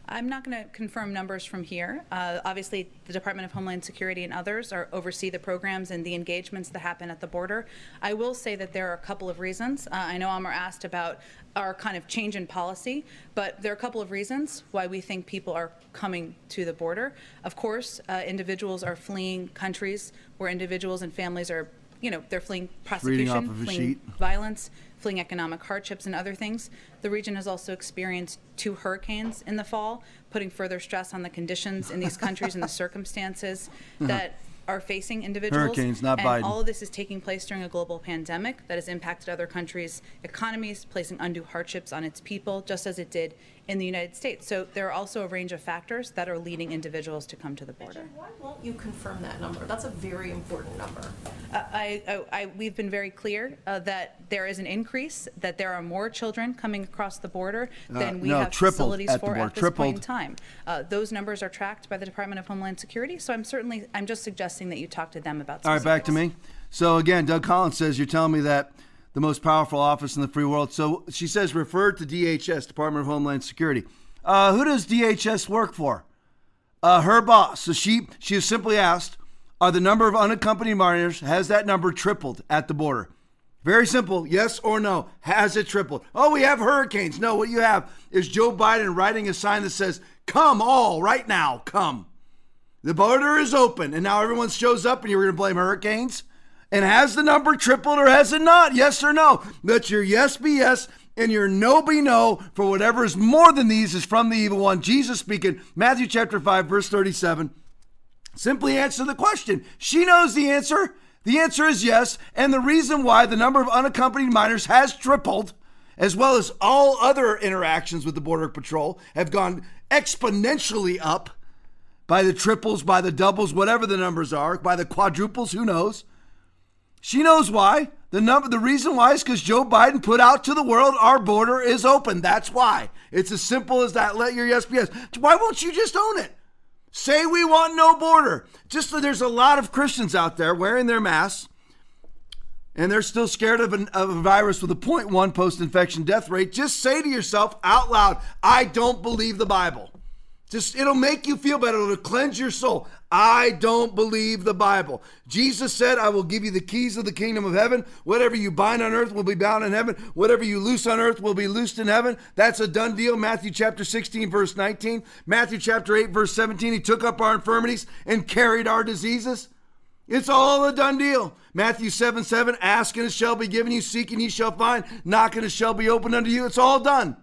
S14: I'm not going to confirm numbers from here. Uh, obviously, the Department of Homeland Security and others are oversee the programs and the engagements that happen at the border. I will say that there are a couple of reasons. Uh, I know Amr asked about our kind of change in policy, but there are a couple of reasons why we think people are coming to the border. Of course, uh, individuals are fleeing countries where individuals and families are, you know, they're fleeing prosecution,
S4: of
S14: fleeing
S4: sheet.
S14: violence, fleeing economic hardships and other things. The region has also experienced two hurricanes in the fall, putting further stress on the conditions in these countries and the circumstances uh-huh. that are facing individuals.
S4: Hurricanes, not
S14: and
S4: Biden.
S14: all of this is taking place during a global pandemic that has impacted other countries' economies, placing undue hardships on its people, just as it did in the United States. So there are also a range of factors that are leading individuals to come to the border.
S24: Why won't you confirm that number? That's a very important number.
S14: Uh, I, I, I, we've been very clear uh, that there is an increase, that there are more children coming across the border
S4: Uh,
S14: than we
S4: no,
S14: have
S4: tripled
S14: facilities
S4: at
S14: for at this point in time. Uh, those numbers are tracked by the Department of Homeland Security, so I'm certainly, I'm just suggesting that you talk to them about
S4: All right, back to me. So again, Doug Collins says you're telling me that the most powerful office in the free world. So she says referred to DHS, Department of Homeland Security. Uh, who does DHS work for? Uh, her boss. So she she has simply asked, are the number of unaccompanied minors has that number tripled at the border? Very simple, yes or no. Has it tripled? Oh, we have hurricanes. No, what you have is Joe Biden writing a sign that says, "Come all right now, come." The border is open, and now everyone shows up, and you're going to blame hurricanes? And has the number tripled or has it not? Yes or no? Let your yes be yes and your no be no, for whatever is more than these is from the evil one. Jesus speaking, Matthew chapter 5, verse 37. Simply answer the question. She knows the answer. The answer is yes. And the reason why the number of unaccompanied minors has tripled, as well as all other interactions with the Border Patrol, have gone exponentially up by the triples, by the doubles, whatever the numbers are, by the quadruples, who knows? She knows why. The number the reason why is because Joe Biden put out to the world our border is open. That's why. It's as simple as that. Let your yes be yes. Why won't you just own it? Say we want no border. Just so there's a lot of Christians out there wearing their masks and they're still scared of, an, of a virus with a 0.1 post infection death rate. Just say to yourself out loud, I don't believe the Bible. Just it'll make you feel better. It'll cleanse your soul. I don't believe the Bible. Jesus said, I will give you the keys of the kingdom of heaven. Whatever you bind on earth will be bound in heaven. Whatever you loose on earth will be loosed in heaven. That's a done deal. Matthew chapter 16, verse 19. Matthew chapter 8, verse 17. He took up our infirmities and carried our diseases. It's all a done deal. Matthew 7 7, ask and it shall be given you, seek and ye shall find, knock and it shall be opened unto you. It's all done.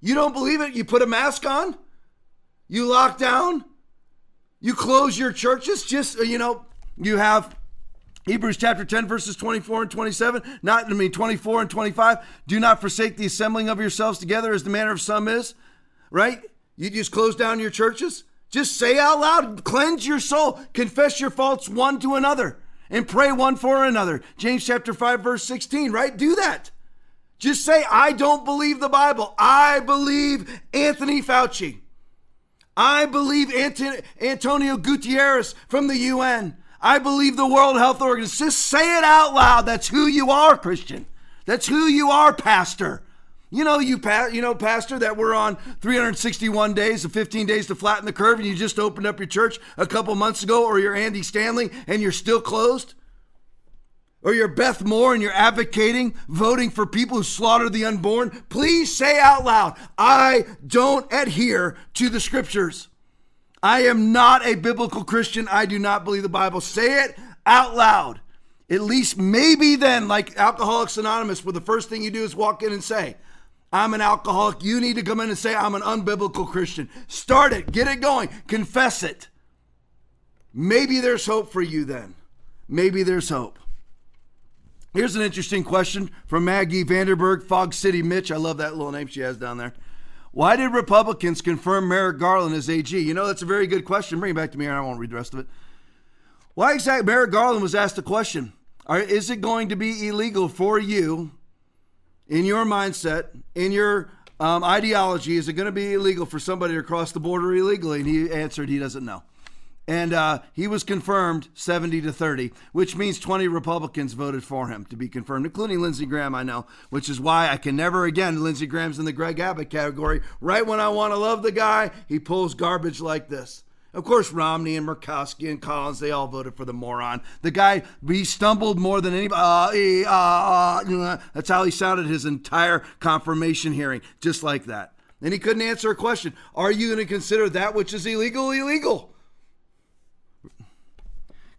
S4: You don't believe it? You put a mask on? You lock down? You close your churches? Just, uh, you know, you have Hebrews chapter 10, verses 24 and 27, not, I mean, 24 and 25. Do not forsake the assembling of yourselves together as the manner of some is, right? You just close down your churches? Just say out loud, cleanse your soul, confess your faults one to another, and pray one for another. James chapter 5, verse 16, right? Do that. Just say, I don't believe the Bible. I believe Anthony Fauci. I believe Antonio Gutierrez from the UN. I believe the World Health Organization. Just say it out loud. That's who you are, Christian. That's who you are, Pastor. You know, you pa- you know, Pastor, that we're on 361 days of 15 days to flatten the curve, and you just opened up your church a couple months ago, or you're Andy Stanley and you're still closed or you're Beth Moore and you're advocating voting for people who slaughter the unborn, please say out loud, I don't adhere to the scriptures. I am not a biblical Christian. I do not believe the Bible. Say it out loud. At least maybe then, like Alcoholics Anonymous, where the first thing you do is walk in and say, I'm an alcoholic. You need to come in and say, I'm an unbiblical Christian. Start it, get it going, confess it. Maybe there's hope for you then. Maybe there's hope. Here's an interesting question from Maggie VandenBerghe, Fog City Mitch. I love that little name she has down there. Why did Republicans confirm Merrick Garland as AG? You know, that's a very good question. Bring it back to me, and I won't read the rest of it. Why exactly Merrick Garland was asked a question? Is it going to be illegal for you, in your mindset, in your um, ideology, is it going to be illegal for somebody to cross the border illegally? And he answered he doesn't know and uh, he was confirmed 70 to 30, which means 20 Republicans voted for him to be confirmed, including Lindsey Graham, I know, which is why I can never again. Lindsey Graham's in the Greg Abbott category. Right when I want to love the guy, he pulls garbage like this. Of course, Romney and Murkowski and Collins, they all voted for the moron. The guy, he stumbled more than anybody. Uh, uh, uh, that's how he sounded his entire confirmation hearing, just like that. And he couldn't answer a question. Are you going to consider that which is illegal illegal?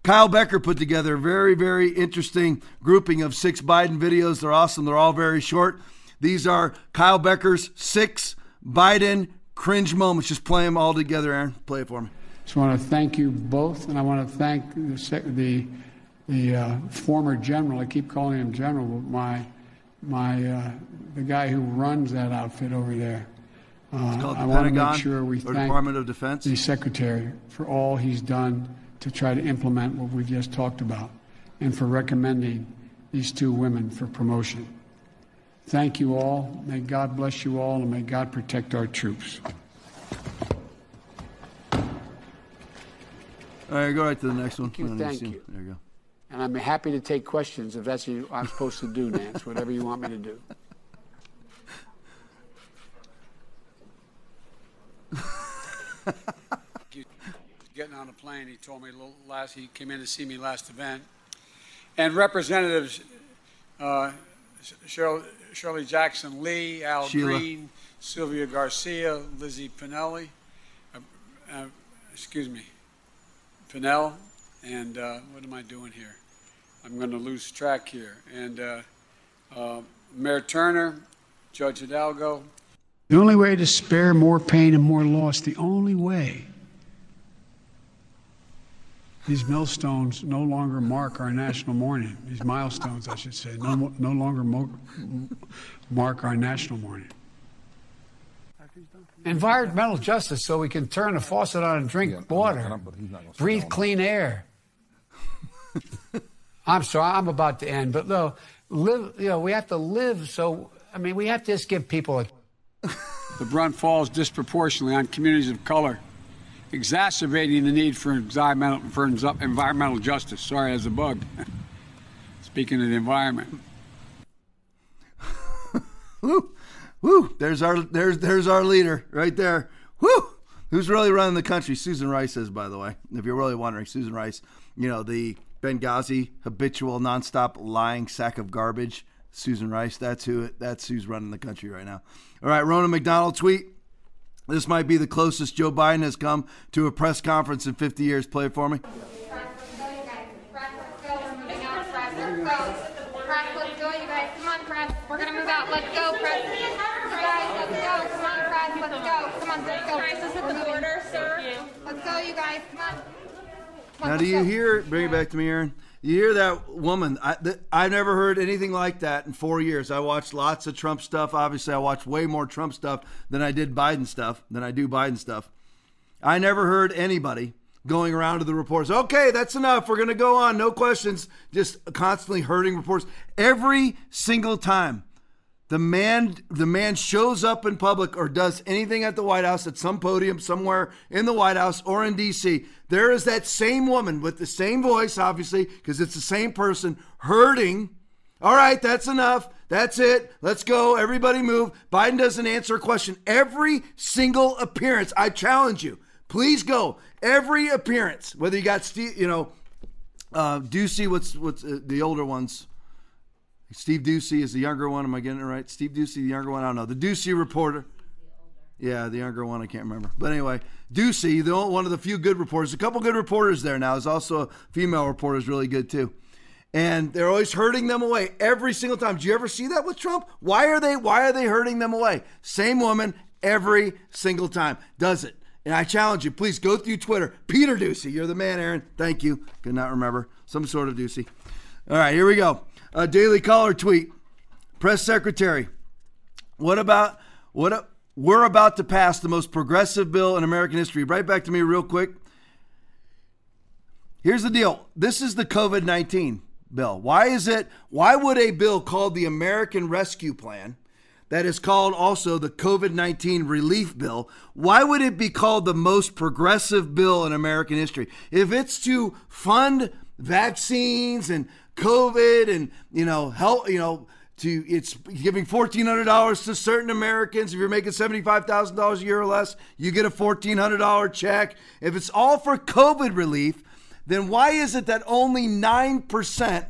S4: Kyle Becker put together a very, very interesting grouping of six Biden videos. They're awesome. They're all very short. These are Kyle Becker's six Biden cringe moments. Just play them all together, Aaron. Play it for me.
S2: Just want to thank you both, and I want to thank the the, the uh, former general. I keep calling him general, but my my uh, the guy who runs that outfit over there. Uh,
S4: it's called the
S2: I
S4: Pentagon
S2: want to make sure we thank
S4: Department of Defense.
S2: the secretary for all he's done to try to implement what we've just talked about and for recommending these two women for promotion. Thank you all. May God bless you all and may God protect our troops.
S4: All right, go right to the next one.
S2: Thank you, thank you.
S4: There you go.
S2: And I'm happy to take questions if that's what I'm supposed to do, Nance, whatever you want me to do. Getting on a plane, he told me last, he came in to see me last event. And representatives, uh, Cheryl, Shirley Jackson Lee, Al
S4: Sheila.
S2: Green, Sylvia Garcia, Lizzie Pinelli, uh, uh, excuse me, Pinell, and uh, what am I doing here? I'm going to lose track here. And uh, uh, Mayor Turner, Judge Hidalgo. The only way to spare more pain and more loss, the only way. These millstones no longer mark our national mourning. These milestones, I should say, no, no longer mo- mark our national mourning. Environmental justice so we can turn a faucet on and drink water, breathe clean air.
S25: I'm sorry, I'm about to end, but no, live. You know, we have to live. So I mean, we have to just give people a.
S2: the brunt falls disproportionately on communities of color, exacerbating the need for environmental, for environmental justice. Sorry, as a bug. Speaking of the environment.
S4: Woo, woo! There's our there's there's our leader right there. Woo! Who's really running the country? Susan Rice is, by the way. If you're really wondering, Susan Rice. You know the Benghazi habitual, nonstop lying sack of garbage. Susan Rice. That's who. That's who's running the country right now. All right, Ronna McDaniel tweet. This might be the closest Joe Biden has come to a press conference in 50 years. Play it for me.
S26: We're gonna move out. Let's go, press. Come on, press. Let's go. Come on, let's go. At the border, sir.
S4: Now, do you hear? Bring it back to me, Aaron. You hear that woman? I, th- I've never heard anything like that in four years. I watched lots of Trump stuff. Obviously, I watched way more Trump stuff than I did Biden stuff, than I do Biden stuff. I never heard anybody going around to the reporters. Okay, that's enough. We're going to go on. No questions. Just constantly hurting reports. Every single time the man the man shows up in public or does anything at the White House at some podium somewhere in the White House or in DC, there is that same woman with the same voice, obviously, because it's the same person hurting. All right, that's enough. That's it. Let's go. Everybody move. Biden doesn't answer a question. Every single appearance, I challenge you. Please go. Every appearance, whether you got Steve, you know, uh, Doocy, what's what's uh, the older ones? Steve Doocy is the younger one. Am I getting it right? Steve Doocy, the younger one. I don't know. The Doocy reporter. Yeah, the younger one. I can't remember. But anyway, Doocy, the one of the few good reporters. A couple good reporters there now. is also a female reporter is really good too. And they're always hurting them away every single time. Do you ever see that with Trump? Why are they why are they hurting them away? Same woman every single time. Does it. And I challenge you, please go through Twitter. Peter Doocy, you're the man, Aaron. Thank you. Could not remember. Some sort of Doocy. All right, here we go. A Daily Caller tweet. Press Secretary, what about what? A, we're about to pass the most progressive bill in American history. Right back to me, real quick. Here's the deal. This is the COVID 19 bill. Why is it? Why would a bill called the American Rescue Plan, that is called also the COVID 19 relief bill, why would it be called the most progressive bill in American history? If it's to fund vaccines and COVID and, you know, help, you know, to it's giving $1,400 to certain Americans. If you're making $75,000 a year or less, you get a $1,400 check. If it's all for COVID relief, then why is it that only 9%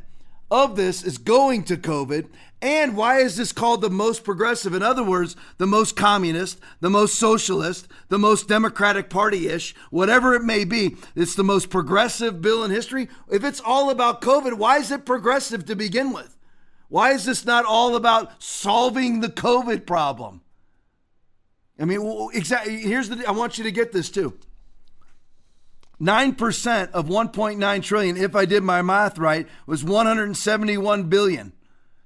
S4: of this is going to COVID? And why is this called the most progressive? In other words, the most communist, the most socialist, the most Democratic Party ish, whatever it may be. It's the most progressive bill in history. If it's all about COVID, why is it progressive to begin with? Why is this not all about solving the COVID problem? I mean, exactly. Here's the. I want you to get this too. 9% of 1.9 trillion, if I did my math right, was 171 billion.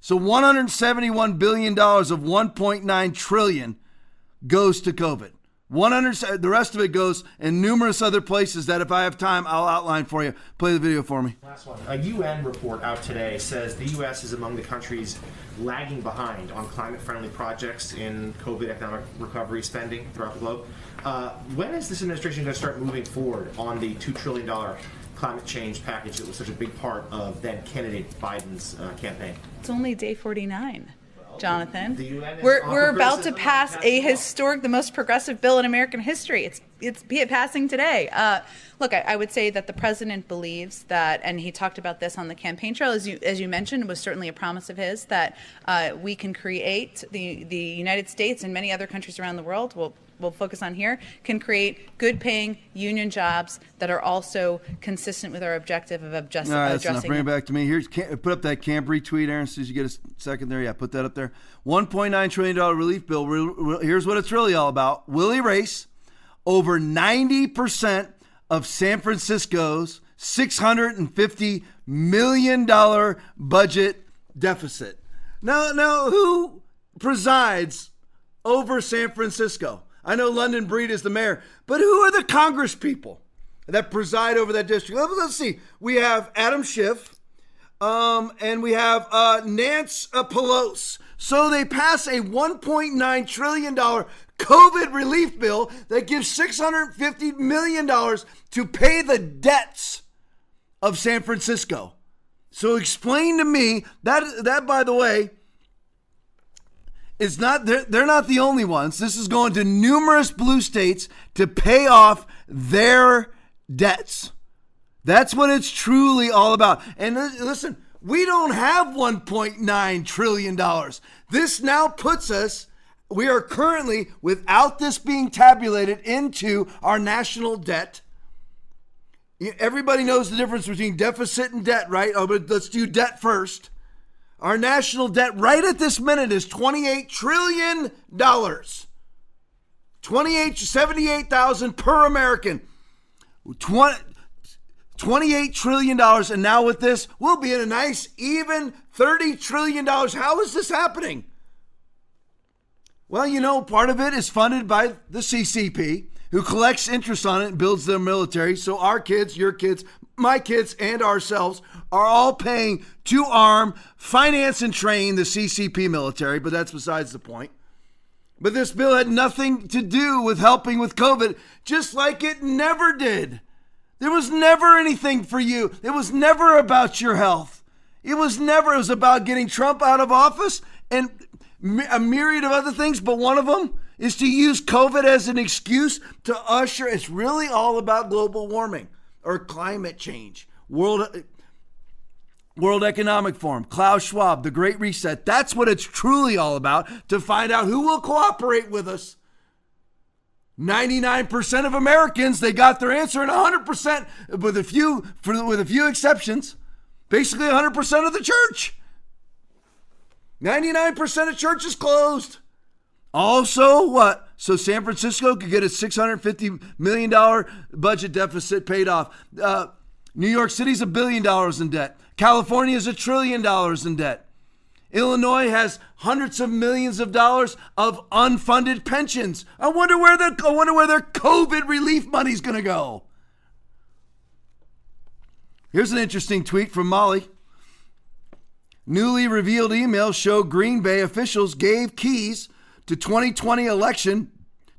S4: So 171 billion dollars of 1.9 trillion goes to COVID. 100 the rest of it goes in numerous other places that if I have time I'll outline for you. Play the video for me.
S27: Last one. A UN report out today says the US is among the countries lagging behind on climate-friendly projects in COVID economic recovery spending throughout the globe. Uh, when is this administration going to start moving forward on the $2 trillion climate change package that was such a big part of then candidate Biden's uh, campaign?
S14: It's only day 49. Jonathan. We're, we're about to pass a historic, the most progressive bill in American history. It's it's be it passing today. Uh, look, I, I, would say that the president believes that, and he talked about this on the campaign trail, as you as you mentioned, it was certainly a promise of his that uh, we can create the the United States and many other countries around the world will we'll focus on here, can create good paying union jobs that are also consistent with our objective of adjust,
S4: right,
S14: addressing.
S4: Bring it back to me. Here's put up that camp retweet, Aaron. As soon as you get a second there, yeah, put that up there. $1.9 trillion relief bill. Here's what it's really all about. Will erase over 90% of San Francisco's $650 million budget deficit. Now, now, who presides over San Francisco? I know London Breed is the mayor, but who are the Congress people that preside over that district? Let's see. We have Adam Schiff, Um, and we have uh, Nance uh, Pelosi. So they pass a $1.9 trillion COVID relief bill that gives $650 million to pay the debts of San Francisco. So explain to me that that by the way is not they're, they're not the only ones. This is going to numerous blue states to pay off their debts. That's what it's truly all about. And listen, we don't have 1.9 trillion dollars. This now puts us we are currently without this being tabulated into our national debt Everybody knows the difference between deficit and debt, right? Oh, but let's do debt first. Our national debt right at this minute is $28 trillion. 28 78,000 per American. 20, $28 trillion. And now with this, we'll be in a nice, even $30 trillion. How is this happening? Well, you know, part of it is funded by the CCP who collects interest on it and builds their military. So our kids, your kids, my kids, and ourselves are all paying to arm, finance, and train the CCP military, but that's besides the point. But this bill had nothing to do with helping with COVID, just like it never did. There was never anything for you. It was never about your health. It was never, it was about getting Trump out of office and a myriad of other things, but one of them is to use COVID as an excuse to usher. It's really all about global warming or climate change. World World Economic Forum, Klaus Schwab, the Great Reset. That's what it's truly all about to find out who will cooperate with us. 99% of Americans, they got their answer, and 100% with a few for, with a few exceptions, basically 100% of the church. 99% of churches closed. Also, what? So San Francisco could get a $650 million budget deficit paid off. Uh, New York City's a billion dollars in debt. California is a trillion dollars in debt. Illinois has hundreds of millions of dollars of unfunded pensions. I wonder where the I wonder where their COVID relief money's going to go. Here's an interesting tweet from Molly. Newly revealed emails show Green Bay officials gave keys to 2020 election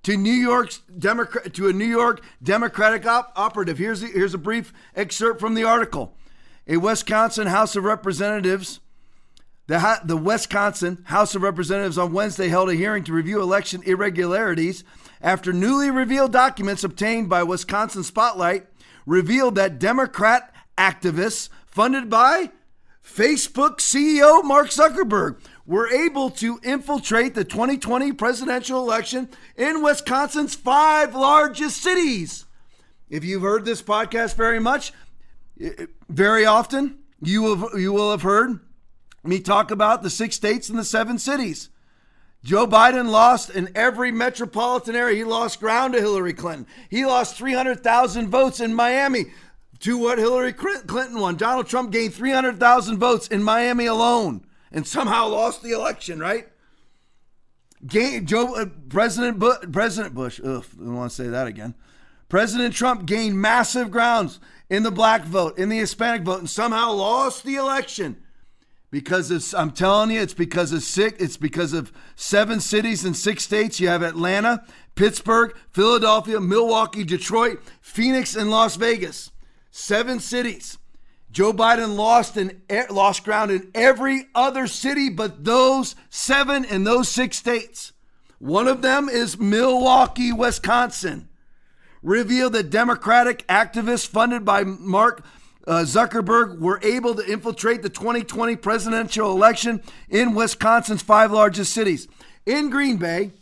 S4: to New York's Democrat to a New York Democratic op- operative. Here's here's a brief excerpt from the article. A Wisconsin House of Representatives the, the Wisconsin House of Representatives on Wednesday held a hearing to review election irregularities after newly revealed documents obtained by Wisconsin Spotlight revealed that Democrat activists funded by Facebook CEO Mark Zuckerberg were able to infiltrate the 2020 presidential election in Wisconsin's five largest cities. If you've heard this podcast very much, very often, you will, you will have heard me talk about the six states and the seven cities. Joe Biden lost in every metropolitan area. He lost ground to Hillary Clinton. He lost 300,000 votes in Miami to what Hillary Clinton won. Donald Trump gained 300,000 votes in Miami alone and somehow lost the election, right? Joe, uh, President, Bu- President Bush, ugh, I don't want to say that again. President Trump gained massive grounds in the black vote, in the Hispanic vote, and somehow lost the election because it's, I'm telling you, it's because of six, it's because of seven cities and six states. You have Atlanta, Pittsburgh, Philadelphia, Milwaukee, Detroit, Phoenix, and Las Vegas. Seven cities. Joe Biden lost in lost ground in every other city but those seven in those six states. One of them is Milwaukee, Wisconsin. Revealed that Democratic activists funded by Mark uh, Zuckerberg were able to infiltrate the 2020 presidential election in Wisconsin's five largest cities. In Green Bay,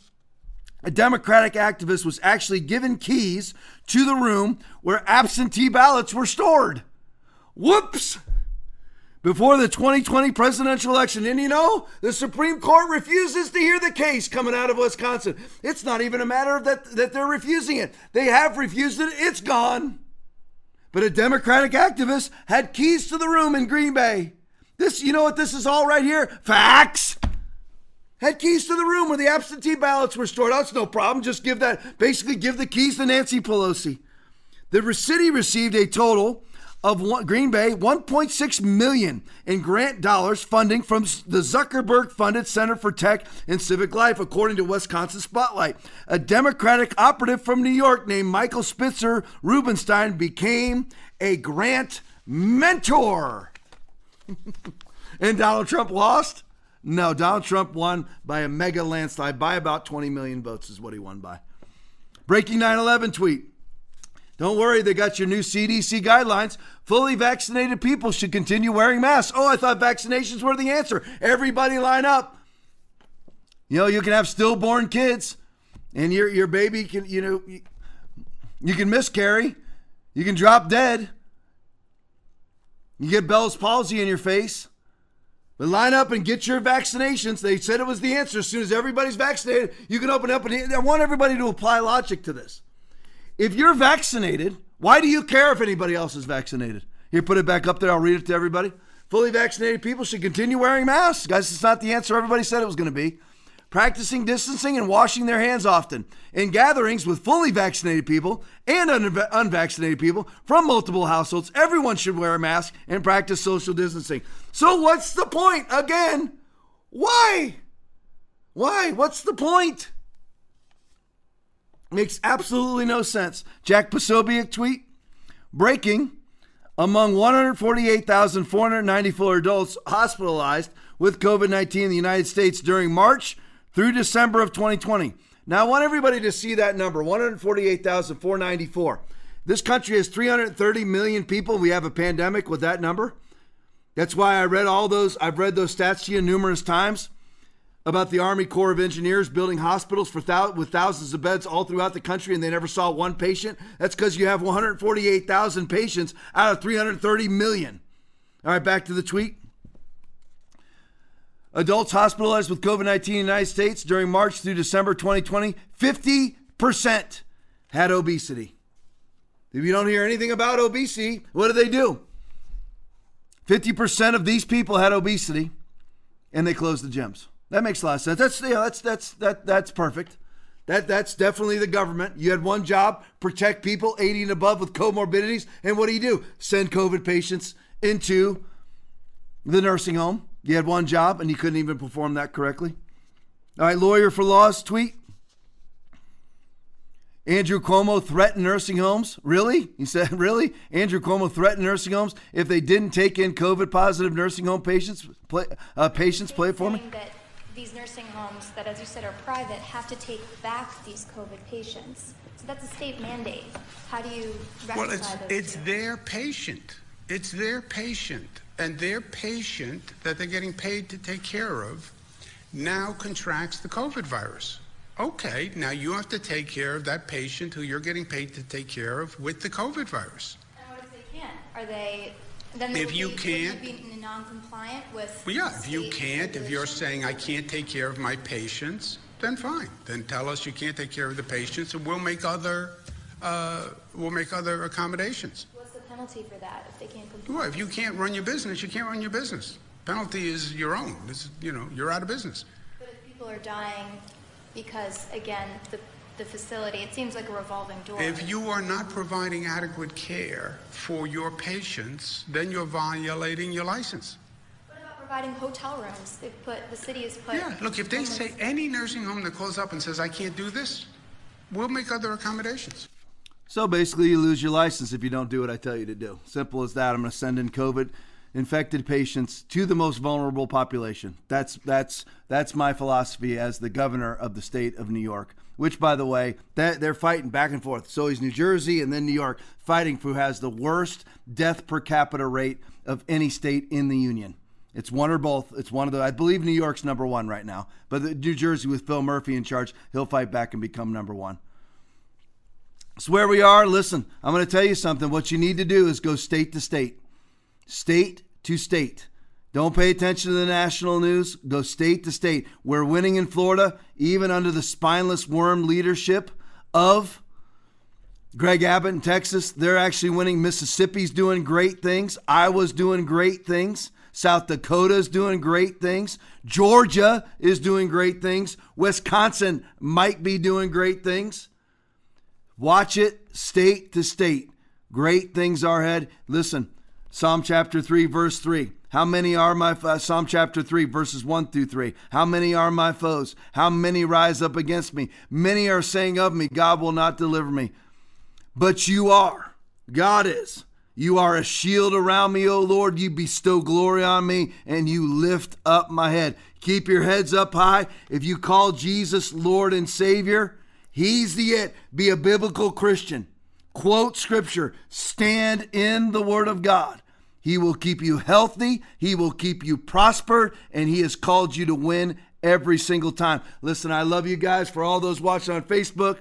S4: a Democratic activist was actually given keys to the room where absentee ballots were stored. Whoops! Before the 2020 presidential election. And you know, the Supreme Court refuses to hear the case coming out of Wisconsin. It's not even a matter of that, that they're refusing it. They have refused it, it's gone. But a Democratic activist had keys to the room in Green Bay. This, you know what this is all right here? Facts. Had keys to the room where the absentee ballots were stored. That's no problem. Just give that, basically give the keys to Nancy Pelosi. The city received a total of one, Green Bay 1.6 million in grant dollars funding from the Zuckerberg funded Center for Tech and Civic Life according to Wisconsin Spotlight. A Democratic operative from New York named Michael Spitzer Rubenstein became a grant mentor. and Donald Trump lost? No, Donald Trump won by a mega landslide by about 20 million votes is what he won by. Breaking 9/11 tweet. Don't worry, they got your new CDC guidelines. Fully vaccinated people should continue wearing masks. Oh, I thought vaccinations were the answer. Everybody line up. You know, you can have stillborn kids and your your baby can, you know, you can miscarry. You can drop dead. You get Bell's palsy in your face. But line up and get your vaccinations. They said it was the answer. As soon as everybody's vaccinated, you can open up. And I want everybody to apply logic to this. If you're vaccinated, why do you care if anybody else is vaccinated? Here, put it back up there. I'll read it to everybody. Fully vaccinated people should continue wearing masks. Guys, it's not the answer everybody said it was going to be. Practicing distancing and washing their hands often. In gatherings with fully vaccinated people and un- unvaccinated people from multiple households, everyone should wear a mask and practice social distancing. So, what's the point? Again, why? Why? What's the point? Makes absolutely no sense. Jack Posobiec tweet breaking among 148,494 adults hospitalized with COVID 19 in the United States during March through December of 2020. Now, I want everybody to see that number 148,494. This country has 330 million people. We have a pandemic with that number. That's why I read all those, I've read those stats to you numerous times about the Army Corps of Engineers building hospitals for thou- with thousands of beds all throughout the country and they never saw one patient. That's because you have 148,000 patients out of 330 million. All right, back to the tweet. Adults hospitalized with COVID 19 in the United States during March through December 2020, 50% had obesity. If you don't hear anything about obesity, what do they do? 50% of these people had obesity and they closed the gyms. That makes a lot of sense. That's yeah, that's that's that that's perfect. That that's definitely the government. You had one job, protect people 80 and above with comorbidities, and what do you do? Send COVID patients into the nursing home. You had one job and you couldn't even perform that correctly. All right, lawyer for laws tweet. Andrew Cuomo threatened nursing homes. Really? He said, really? Andrew Cuomo threatened nursing homes if they didn't take in COVID positive nursing home patients. Play, uh, patients, play it for me.
S28: That these nursing homes, that as you said are private, have to take back these COVID patients. So that's a state mandate. How do you reconcile
S29: Well, it's,
S28: those
S29: it's
S28: two?
S29: their patient. It's their patient. And their patient that they're getting paid to take care of now contracts the COVID virus. Okay, now you have to take care of that patient who you're getting paid to take care of with the COVID virus.
S28: And what if they can't? Are they? Then
S29: If you
S28: be,
S29: can't-
S28: you be non-compliant with?
S29: Well, yeah, if you can't, if you're saying I can't take care of my patients, then fine. Then tell us you can't take care of the patients, and we'll make other, uh, we'll make other accommodations.
S28: Penalty for that if they can't comply?
S29: Well, if you can't run your business, you can't run your business. Penalty is your own. This, you know, you're out of business.
S28: But if people are dying because, again, the the facility, it seems like a revolving door.
S29: If you are not providing adequate care for your patients, then you're violating your license.
S28: What about providing hotel rooms? They put the city has put.
S29: Yeah, look, if they say any nursing home that calls up and says, I can't do this, we'll make other accommodations.
S4: So basically, you lose your license if you don't do what I tell you to do. Simple as that. I'm going to send in COVID infected patients to the most vulnerable population. That's that's that's my philosophy as the governor of the state of New York. Which, by the way, that they're fighting back and forth. So is New Jersey and then New York fighting for who has the worst death per capita rate of any state in the union. It's one or both. It's one of the. I believe New York's number one right now, but New Jersey with Phil Murphy in charge, he'll fight back and become number one. It's where we are. Listen, I'm going to tell you something. What you need to do is go state to state, state to state. Don't pay attention to the national news. Go state to state. We're winning in Florida, even under the spineless worm leadership of Greg Abbott in Texas. They're actually winning. Mississippi's doing great things. Iowa's doing great things. South Dakota's doing great things. Georgia is doing great things. Wisconsin might be doing great things. Watch it state to state. Great things are ahead. Listen, Psalm chapter 3, verse 3. How many are my uh, Psalm chapter 3 verses 1 through 3. How many are my foes? How many rise up against me? Many are saying of me, God will not deliver me. But you are. God is. You are a shield around me, O Lord. You bestow glory on me and you lift up my head. Keep your heads up high. If you call Jesus Lord and Savior, He's the it. Be a biblical Christian. Quote scripture. Stand in the Word of God. He will keep you healthy. He will keep you prospered. And He has called you to win every single time. Listen, I love you guys. For all those watching on Facebook,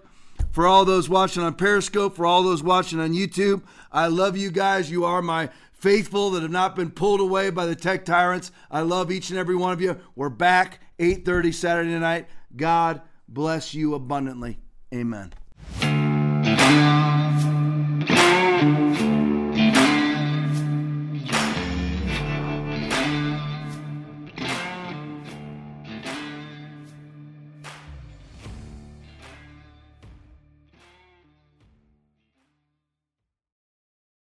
S4: for all those watching on Periscope, for all those watching on YouTube, I love you guys. You are my faithful that have not been pulled away by the tech tyrants. I love each and every one of you. We're back 8:30 Saturday night. God bless you abundantly. Amen.